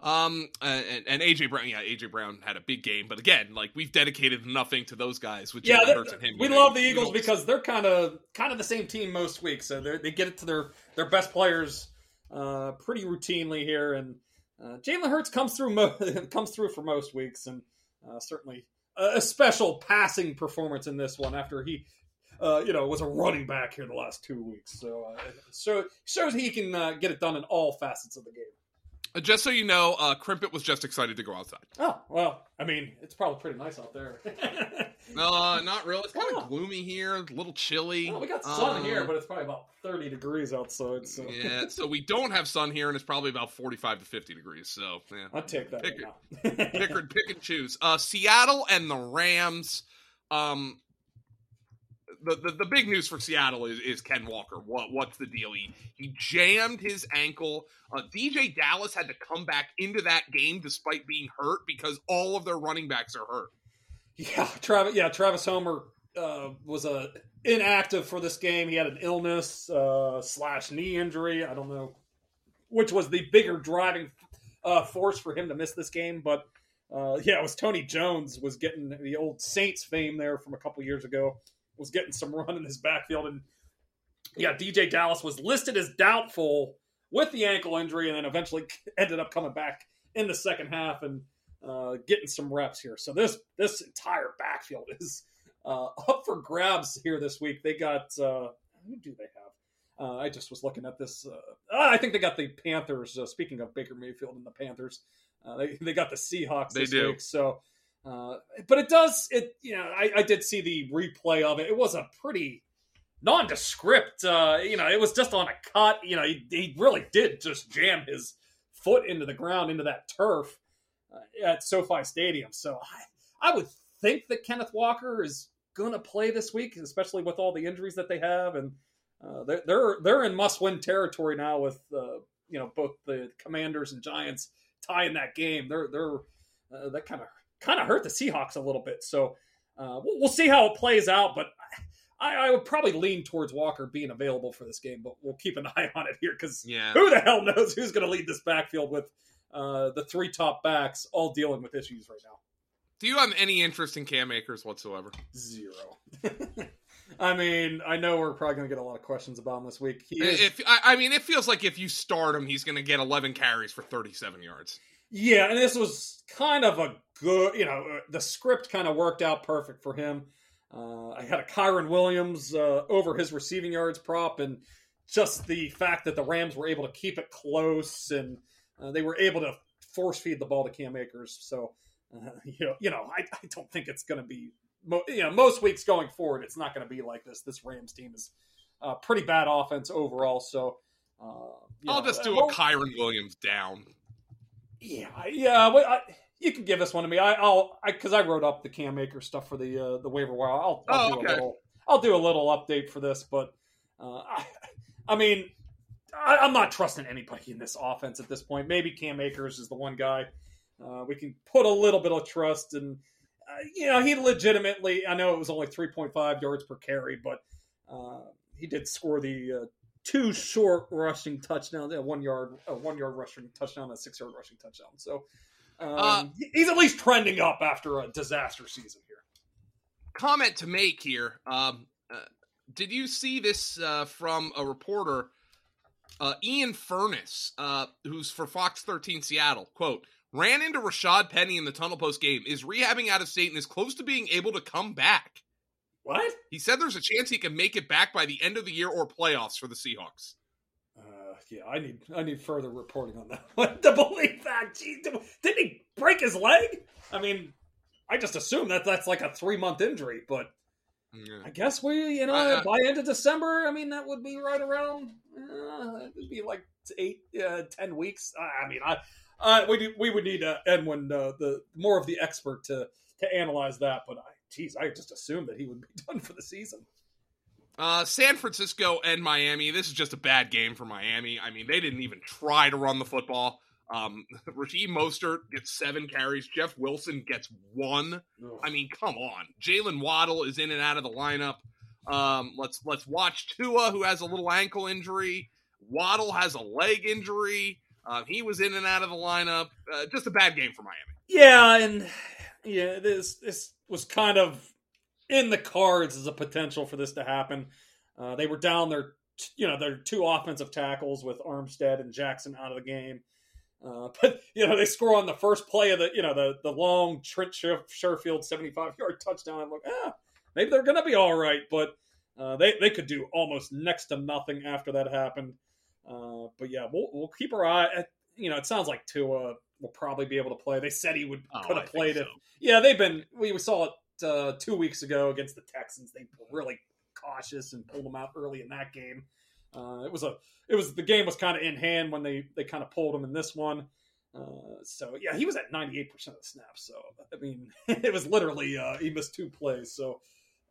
Speaker 2: Um and, and AJ Brown, yeah, AJ Brown had a big game, but again, like we've dedicated nothing to those guys. With
Speaker 3: yeah,
Speaker 2: Jalen Hurts and him.
Speaker 3: we love the Eagles because they're kind of kind of the same team most weeks, so they get it to their their best players uh, pretty routinely here, and uh, Jalen Hurts comes through mo- comes through for most weeks, and uh, certainly a, a, special passing performance in this one after he. Uh, you know, was a running back here the last two weeks, so uh, so shows he can uh, get it done in all facets of the game.
Speaker 2: Uh, just so you know, uh, Krimpet was just excited to go outside.
Speaker 3: Oh well, I mean, it's probably pretty nice out there.
Speaker 2: no, uh, not really. It's kind of oh. gloomy here, a little chilly.
Speaker 3: Well, we got sun um, here, but it's probably about thirty degrees outside. So
Speaker 2: yeah, so we don't have sun here, and it's probably about forty-five to fifty degrees. So yeah,
Speaker 3: I'll take that.
Speaker 2: Pick,
Speaker 3: right
Speaker 2: pick, pick and choose. Uh, Seattle and the Rams. Um, the, the, the big news for Seattle is, is Ken Walker. What what's the deal? He he jammed his ankle. Uh, DeeJay Dallas had to come back into that game despite being hurt because all of their running backs are hurt.
Speaker 3: Yeah, Travis. Yeah, Travis Homer uh, was a inactive for this game. He had an illness uh, slash knee injury. I don't know which was the bigger driving uh, force for him to miss this game, but uh, yeah, it was Tony Jones was getting the old Saints fame there from a couple years ago was getting some run in his backfield. And yeah, DeeJay Dallas was listed as doubtful with the ankle injury and then eventually ended up coming back in the second half and uh, getting some reps here. So this this entire backfield is uh, up for grabs here this week. They got uh, who do they have? Uh, I just was looking at this. Uh, I think they got the Panthers. Uh, speaking of Baker Mayfield and the Panthers, they they got the Seahawks
Speaker 2: they
Speaker 3: this
Speaker 2: do.
Speaker 3: week. So uh, but it does it. You know, I, I, did see the replay of it. It was a pretty nondescript. Uh, you know, it was just on a cut. You know, he, he really did just jam his foot into the ground into that turf uh, at SoFi Stadium. So I, I would think that Kenneth Walker is going to play this week, especially with all the injuries that they have, and uh, they're, they're they're in must win territory now with uh, you know both the Commanders and Giants tying that game. They're they're uh, that kind of kind of hurt the Seahawks a little bit. So uh, we'll, we'll, see how it plays out. But I, I, would probably lean towards Walker being available for this game. But we'll keep an eye on it here because
Speaker 2: yeah.
Speaker 3: who the hell knows who's going to lead this backfield with uh, the three top backs all dealing with issues right now.
Speaker 2: Do you have any interest in Cam Akers whatsoever?
Speaker 3: Zero. I mean, I know we're probably going to get a lot of questions about him this week.
Speaker 2: He is... if, I mean, it feels like if you start him, he's going to get 11 carries for 37 yards.
Speaker 3: Yeah, and this was kind of a good, you know, uh, the script kind of worked out perfect for him. Uh, I had a Kyren Williams uh, over his receiving yards prop, and just the fact that the Rams were able to keep it close and uh, they were able to force feed the ball to Cam Akers. So, uh, you know, you know, I, I don't think it's going to be, you know, most weeks going forward, it's not going to be like this. This Rams team is uh, pretty bad offense overall. So,
Speaker 2: I'll know, just do a Kyren Williams down.
Speaker 3: Yeah, yeah. Well, I, you can give this one to me. I, will because I, I, wrote up the Cam Akers stuff for the uh, the waiver wire. I'll, I'll
Speaker 2: oh,
Speaker 3: do
Speaker 2: okay.
Speaker 3: a little. I'll do a little update for this, but uh, I, I mean, I, am not trusting anybody in this offense at this point. Maybe Cam Akers is the one guy uh, we can put a little bit of trust in. Uh, you know, he legitimately. I know it was only 3.5 yards per carry, but uh, he did score the uh, two short rushing touchdowns, a one yard, a one yard rushing touchdown, a six yard rushing touchdown. So um, uh, he's at least trending up after a disaster season here.
Speaker 2: Comment to make here. Um, uh, did you see this uh, from a reporter, uh, Ian Furness, uh, who's for Fox 13 Seattle? Quote, ran into Rashaad Penny in the tunnel post game, is rehabbing out of state and is close to being able to come back.
Speaker 3: What?
Speaker 2: He said there's a chance he can make it back by the end of the year or playoffs for the Seahawks.
Speaker 3: Uh, yeah, I need I need further reporting on that one to believe that. Gee, didn't he break his leg? I mean, I just assume that that's like a three month injury, but yeah. I guess we, you know, uh, by end of December, I mean, that would be right around, uh, it'd be like eight, uh, ten weeks. I mean, I, uh, we we would need uh, Edwin, uh, the more of the expert to to analyze that, but I geez, I just assumed that he would be done for the season.
Speaker 2: Uh, San Francisco and Miami. This is just a bad game for Miami. I mean, they didn't even try to run the football. Um, Raheem Mostert gets seven carries. Jeff Wilson gets one. Ugh. I mean, come on. Jaylen Waddle is in and out of the lineup. Um, let's let's watch Tua, who has a little ankle injury. Waddle has a leg injury. Uh, he was in and out of the lineup. Uh, just a bad game for Miami.
Speaker 3: Yeah, and yeah, this this was kind of in the cards as a potential for this to happen. Uh, they were down their you know their two offensive tackles with Armstead and Jackson out of the game. Uh, but you know they score on the first play of the you know the the long Trent Sherfield seventy five yard touchdown. I'm like, ah, maybe they're gonna be all right, but uh, they they could do almost next to nothing after that happened. Uh, but yeah, we'll we'll keep our eye. At, you know, it sounds like Tua will probably be able to play. They said he would
Speaker 2: Oh,
Speaker 3: could have played
Speaker 2: so.
Speaker 3: it. Yeah, they've been. We saw it uh, two weeks ago against the Texans. They were really cautious and pulled him out early in that game. Uh, it was a it was the game was kind of in hand when they they kind of pulled him in this one. Uh, so yeah, he was at ninety eight percent of the snaps. So I mean, it was literally uh, he missed two plays. So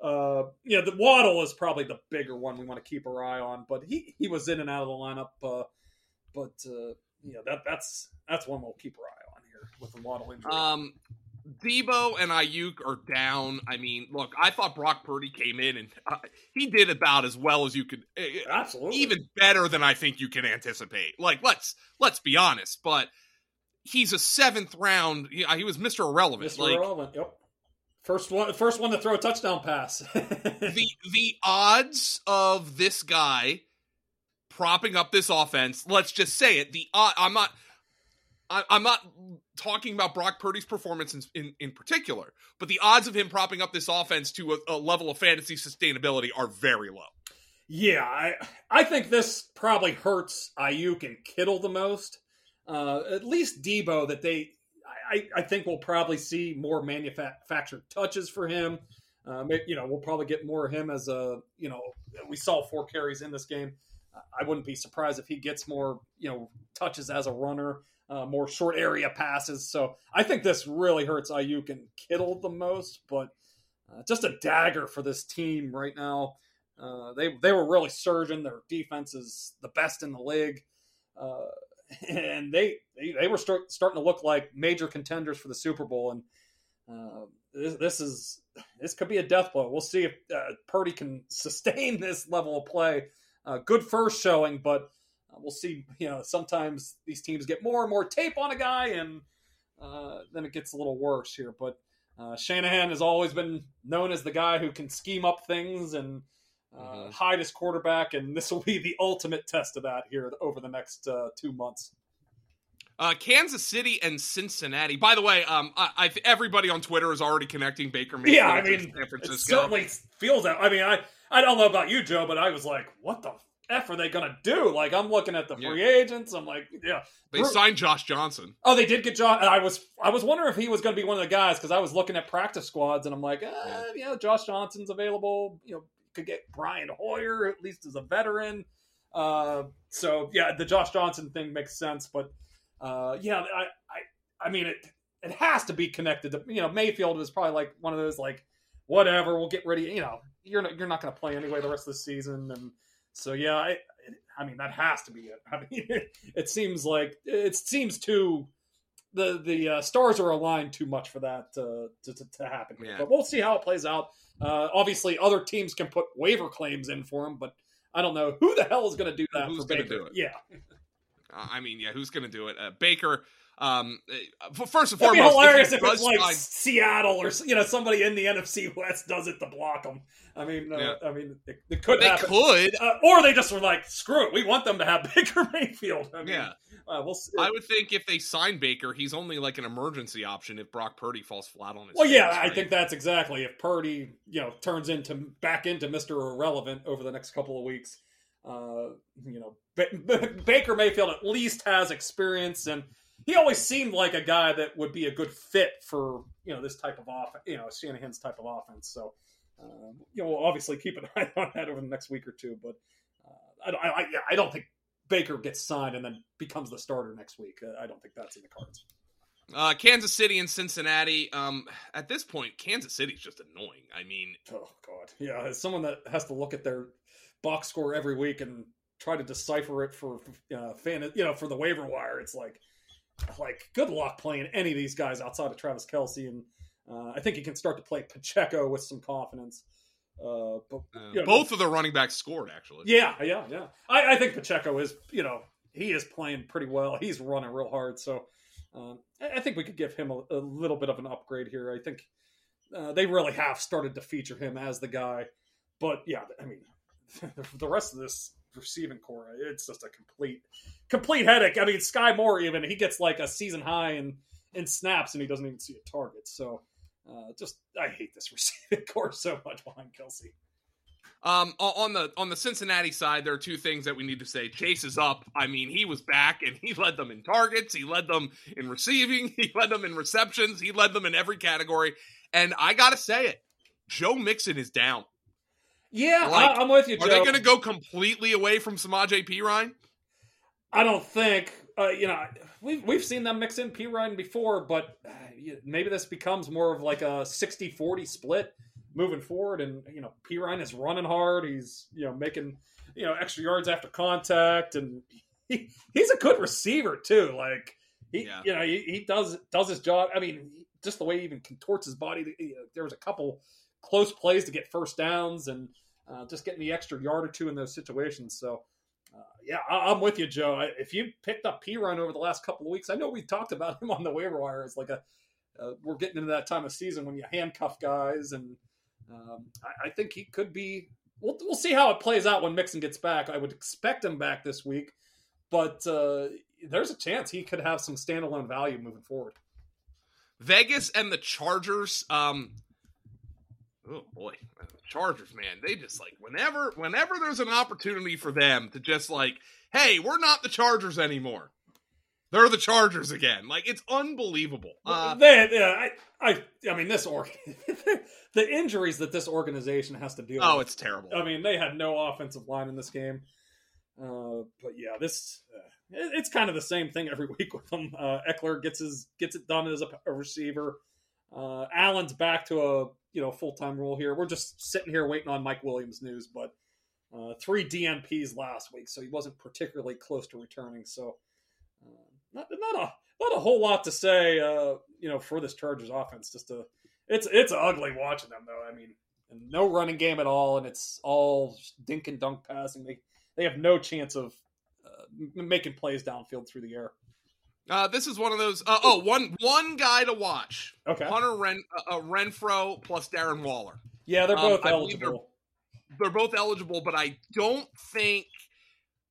Speaker 3: uh, yeah, the Waddle is probably the bigger one we want to keep our eye on. But he he was in and out of the lineup. Uh, but uh, yeah, that that's that's one we'll keep our eye on here with the injury.
Speaker 2: Um, Debo and Aiyuk are down. I mean, look, I thought Brock Purdy came in and uh, he did about as well as you could, uh,
Speaker 3: Absolutely,
Speaker 2: even better than I think you can anticipate. Like, let's let's be honest, but he's a seventh round. He, he was Mister Irrelevant.
Speaker 3: Mr.
Speaker 2: Like
Speaker 3: Irrelevant. Yep. First one, first one to throw a touchdown pass.
Speaker 2: the the odds of this guy propping up this offense. Let's just say it. The odd, I'm not. I, I'm not talking about Brock Purdy's performance in, in, in particular, but the odds of him propping up this offense to a, a level of fantasy sustainability are very low.
Speaker 3: Yeah, I I think this probably hurts Aiyuk and Kittle the most. Uh, at least Debo, that they I, I think we'll probably see more manufactured touches for him. Uh, may- you know, we'll probably get more of him as a you know we saw four carries in this game. I wouldn't be surprised if he gets more you know touches as a runner, uh, more short area passes. So I think this really hurts Aiyuk and Kittle the most, but uh, just a dagger for this team right now. Uh, they they were really surging. Their defense is the best in the league, uh, and they they, they were start, starting to look like major contenders for the Super Bowl. And uh, this, this is this could be a death blow. We'll see if uh, Purdy can sustain this level of play. Uh, good first showing, but uh, we'll see. You know, sometimes these teams get more and more tape on a guy, and uh, then it gets a little worse here. But uh, Shanahan has always been known as the guy who can scheme up things and uh,
Speaker 2: Mhm.
Speaker 3: hide his quarterback, and this will be the ultimate test of that here over the next uh, two months.
Speaker 2: Uh, Kansas City and Cincinnati. By the way, um, I, everybody on Twitter is already connecting Baker Mayfield
Speaker 3: Yeah, I mean,
Speaker 2: San
Speaker 3: It
Speaker 2: Francisco.
Speaker 3: certainly feels that. I mean, I I don't know about you, Joe, but I was like, what the f are they gonna do? Like, I'm looking at the free agents. I'm like, yeah.
Speaker 2: they signed Josh Johnson.
Speaker 3: Oh, they did get Josh. I was I was wondering if he was going to be one of the guys because I was looking at practice squads and I'm like, uh, yeah, Josh Johnson's available. You know, could get Brian Hoyer at least as a veteran. Uh, so yeah, the Josh Johnson thing makes sense, but uh, yeah, I, I I mean it it has to be connected to you know Mayfield was probably like one of those like whatever we'll get ready you know you're not, you're not going to play anyway the rest of the season and so yeah I I mean that has to be it I mean it seems like it seems too the the uh, stars are aligned too much for that uh, to, to to happen.
Speaker 2: Yeah.
Speaker 3: but we'll see how it plays out uh, obviously other teams can put waiver claims in for him but I don't know who the hell is going to do that
Speaker 2: Who's
Speaker 3: for
Speaker 2: gonna
Speaker 3: Baker.
Speaker 2: do it?
Speaker 3: yeah
Speaker 2: I mean, yeah, who's going to do it? Uh, Baker. Um, uh, first and
Speaker 3: It'd be hilarious
Speaker 2: he
Speaker 3: if it's like
Speaker 2: sign-
Speaker 3: Seattle or you know somebody in the NFC West does it to block them. I mean, uh,
Speaker 2: Yeah.
Speaker 3: I mean, it, it could
Speaker 2: they
Speaker 3: happen.
Speaker 2: could.
Speaker 3: Uh, or they just were like, "Screw it, we want them to have Baker Mayfield." I mean,
Speaker 2: Yeah.
Speaker 3: uh, we'll see.
Speaker 2: I would think if they sign Baker, he's only like an emergency option if Brock Purdy falls flat on his.
Speaker 3: well, yeah, I think that's exactly if Purdy, you know, turns into back into Mister Irrelevant over the next couple of weeks. Uh, you know, ba- Baker Mayfield at least has experience, and he always seemed like a guy that would be a good fit for you know this type of offense, you know, Shanahan's type of offense. So, um, you know, we'll obviously keep an eye on that over the next week or two. But uh, I, don't- I, I don't think Baker gets signed and then becomes the starter next week. Uh, I don't think that's in the cards.
Speaker 2: Uh, Kansas City and Cincinnati. Um, at this point, Kansas City's just annoying. I mean,
Speaker 3: Oh God, yeah. As someone that has to look at their box score every week and try to decipher it for uh, fan, you know, for the waiver wire, it's like, like good luck playing any of these guys outside of Travis Kelce, and uh, I think he can start to play Pacheco with some confidence. Uh, but
Speaker 2: Uh,
Speaker 3: you know,
Speaker 2: both of the running backs scored actually.
Speaker 3: yeah, yeah, yeah. I, I think Pacheco is, you know, he is playing pretty well. He's running real hard, so um, I, I think we could give him a, a little bit of an upgrade here. I think uh, they really have started to feature him as the guy, but yeah, I mean, the rest of this receiving corps, it's just a complete, complete headache. I mean, Skyy Moore even he gets like a season high in in snaps and he doesn't even see a target. So. Uh, just I hate this receiving corps so much behind Kelce.
Speaker 2: Um, on the on the Cincinnati side, there are two things that we need to say. Chase is up. I mean, he was back and he led them in targets. He led them in receiving. He led them in receptions. He led them in every category. And I gotta say it, Joe Mixon is down.
Speaker 3: Yeah,
Speaker 2: Like,
Speaker 3: I, am with you,
Speaker 2: Are
Speaker 3: Joe.
Speaker 2: they going to go completely away from Samaje Perine?
Speaker 3: I don't think. Uh, you know, we've we've seen them mix in Perine before, but uh, maybe this becomes more of like a 60-40 split moving forward. And you know, Perine is running hard. He's you know making you know extra yards after contact, and he, he's a good receiver too. Like he,
Speaker 2: Yeah.
Speaker 3: you know, he, he does does his job. I mean, just the way he even contorts his body. There was a couple close plays to get first downs, and uh, just getting the extra yard or two in those situations. So. Uh, yeah, I, I'm with you, Joe. I, if you picked up Perine over the last couple of weeks, I know we talked about him on the waiver wire as like a uh, we're getting into that time of season when you handcuff guys, and um, I, I think he could be. We'll, we'll see how it plays out when Mixon gets back. I would expect him back this week, but uh, there's a chance he could have some standalone value moving forward.
Speaker 2: Vegas and the Chargers. Um, oh boy, Chargers, man, they just like whenever, whenever there's an opportunity for them to just like, hey, we're not the Chargers anymore. They're the Chargers again. Like it's unbelievable. Uh,
Speaker 3: they, yeah, I, I, I mean, this org, the injuries that this organization has to deal
Speaker 2: oh,
Speaker 3: with.
Speaker 2: it's terrible.
Speaker 3: I mean, they had no offensive line in this game. Uh, but yeah, this uh, it, it's kind of the same thing every week with them. Uh, Ekeler gets his gets it done as a, a receiver. Uh, Allen's back to a you know full time role here. We're just sitting here waiting on Mike Williams news, but uh, three DNPs last week, so he wasn't particularly close to returning. So uh, not not a not a whole lot to say. Uh, you know, for this Chargers offense, just a it's it's ugly watching them though. I mean, no running game at all, and it's all dink and dunk passing. They they have no chance of uh, making plays downfield through the air.
Speaker 2: Uh, this is one of those. Uh, oh, one one guy to watch:
Speaker 3: Okay.
Speaker 2: Hunter Ren, uh, uh, Renfro plus Darren Waller.
Speaker 3: Yeah, they're
Speaker 2: Um,
Speaker 3: both
Speaker 2: believe
Speaker 3: eligible.
Speaker 2: They're both eligible, but I don't think.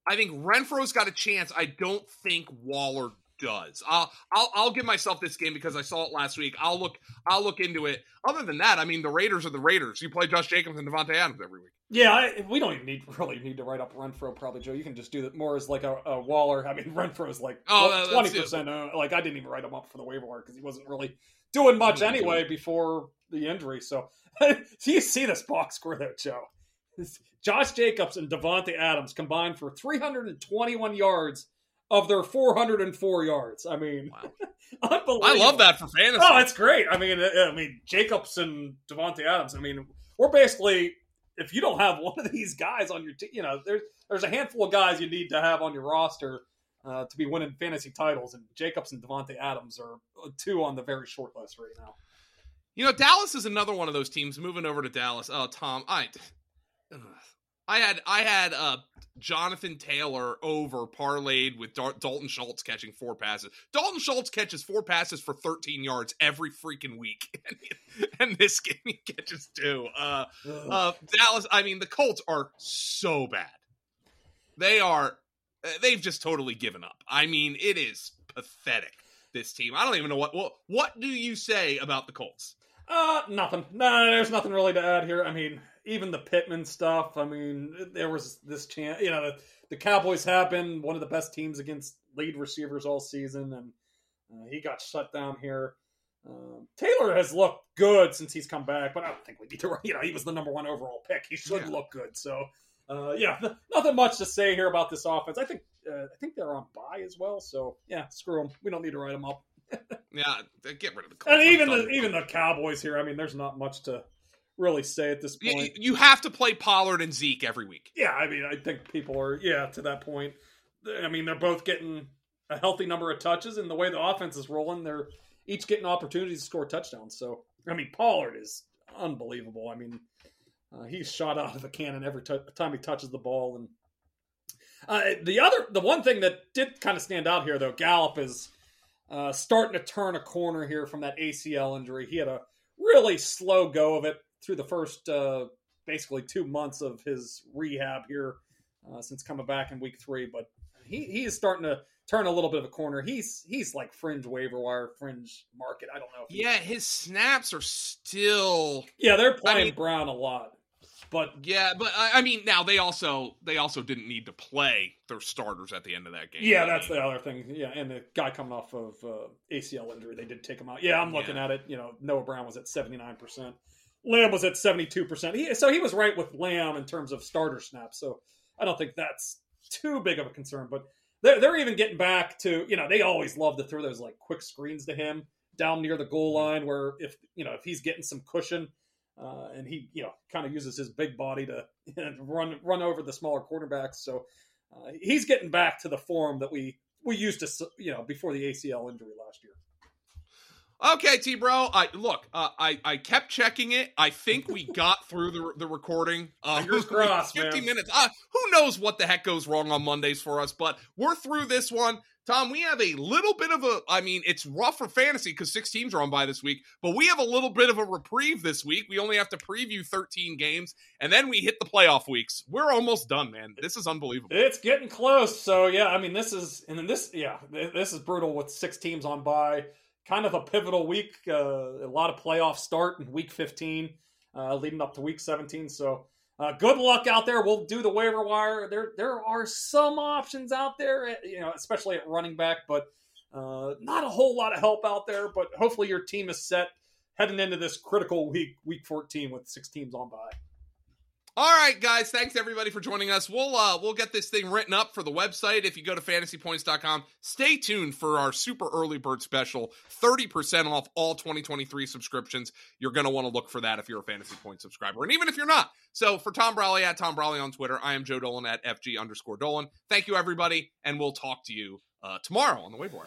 Speaker 2: I think Renfro's got a chance. I don't think Waller does. I'll I'll I'll give myself this game because I saw it last week. I'll look I'll look into it. Other than that, I mean the Raiders are the Raiders. You play Josh Jacobs and Davante Adams every week.
Speaker 3: Yeah, I, we don't even need really need to write up Renfro. Probably Joe. You can just do that more as like a, a Waller. I mean, Renfro's like
Speaker 2: Oh,
Speaker 3: twenty percent. Like I didn't even write him up for the waiver wire because he wasn't really doing much
Speaker 2: Mhm.
Speaker 3: anyway before the injury. So, do you see this box score though, Joe? Josh Jacobs and Davante Adams combined for 321 yards of their 404 yards. I mean,
Speaker 2: Wow.
Speaker 3: unbelievable.
Speaker 2: I love that for fantasy.
Speaker 3: Oh, it's great. I mean, I mean Jacobs and Davante Adams. I mean, we're basically if you don't have one of these guys on your team, you know, there's there's a handful of guys you need to have on your roster uh, to be winning fantasy titles, and Jacobs and Davante Adams are uh, two on the very short list right now.
Speaker 2: You know, Dallas is another one of those teams. Moving over to Dallas. Oh, Tom, I. I had I had uh Jonathan Taylor over parlayed with Dar- Dalton Schultz catching four passes. Dalton Schultz catches four passes for 13 yards every freaking week, and this game he catches two. Uh, uh, Dallas. I mean, the Colts are so bad. They are. uh, They've just totally given up. I mean, it is pathetic. This team. I don't even know what. What, what do you say about the Colts?
Speaker 3: Uh, nothing. No, there's nothing really to add here. I mean, even the Pittman stuff. I mean, there was this chance. You know, the, the Cowboys have been one of the best teams against lead receivers all season, and uh, he got shut down here. Um, Taylor has looked good since he's come back, but I don't think we need to. You know, he was the number one overall pick. He should
Speaker 2: Yeah.
Speaker 3: look good. So, uh, yeah, th- nothing much to say here about this offense. I think uh, I think they're on bye as well. So, yeah, screw them. We don't need to write them up.
Speaker 2: Yeah, get rid of the Colts.
Speaker 3: And even the even the Cowboys here. I mean, there's not much to really say at this
Speaker 2: You-
Speaker 3: point.
Speaker 2: you have to play Pollard and Zeke every week.
Speaker 3: Yeah, I mean, I think people are yeah to that point. I mean, they're both getting a healthy number of touches, and the way the offense is rolling, they're each getting opportunities to score touchdowns. So, I mean, Pollard is unbelievable. I mean, Uh, he's shot out of the cannon every t- time he touches the ball. And uh, the other, the one thing that did kind of stand out here, though, Gallup is uh, starting to turn a corner here from that ACL injury. He had a really slow go of it through the first uh, basically two months of his rehab here uh, since coming back in week three, but he, he is starting to turn a little bit of a corner. He's he's like fringe waiver wire, fringe market. I don't know.
Speaker 2: yeah, his snaps are still.
Speaker 3: Yeah, they're playing
Speaker 2: I mean,
Speaker 3: Brown a lot, but
Speaker 2: yeah, but I mean, now they also they also didn't need to play their starters at the end of that game.
Speaker 3: Yeah, that's the other thing. Yeah, and the guy coming off of uh, ACL injury, they did take him out. Yeah, I'm looking yeah. at it. You know, Noah Brown was at 79 percent. Lamb was at 72 percent. So he was right with Lamb in terms of starter snaps. So I don't think that's too big of a concern, but they're, they're even getting back to you know they always love to throw those like quick screens to him down near the goal line where if you know if he's getting some cushion uh, and he you know kind of uses his big body to you know, run run over the smaller quarterbacks so uh, he's getting back to the form that we we used to you know before the ACL injury last year.
Speaker 2: Okay, T bro. I look. Uh, I I kept checking it. I think we got through the the recording.
Speaker 3: Uh, Fingers crossed,
Speaker 2: Fifty
Speaker 3: man.
Speaker 2: minutes. Uh, who knows what the heck goes wrong on Mondays for us? But we're through this one. Tom, we have a little bit of a. I mean, it's rough for fantasy because six teams are on by this week, but we have a little bit of a reprieve this week. We only have to preview 13 games, and then we hit the playoff weeks. We're almost done, man. This is unbelievable.
Speaker 3: It's getting close. So yeah, I mean, this is and then this yeah, this is brutal with six teams on by kind of a pivotal week. Uh, a lot of playoff start in week 15, uh, leading up to week 17. So uh, good luck out there. We'll do the waiver wire. There there are some options out there, eh, you know, especially at running back, but uh, not a whole lot of help out there. But hopefully your team is set heading into this critical week, week 14, with six teams on by.
Speaker 2: All right, guys. Thanks everybody for joining us. We'll uh we'll get this thing written up for the website. If you go to fantasypoints.com, stay tuned for our super early bird special, 30% off all 2023 subscriptions. You're gonna want to look for that if you're a fantasy point subscriber. And even if you're not. So for Tom Brolley at Tom Brolley on Twitter, I am Joe Dolan at FG underscore Dolan. Thank you everybody, and we'll talk to you uh tomorrow on the Waiver Wire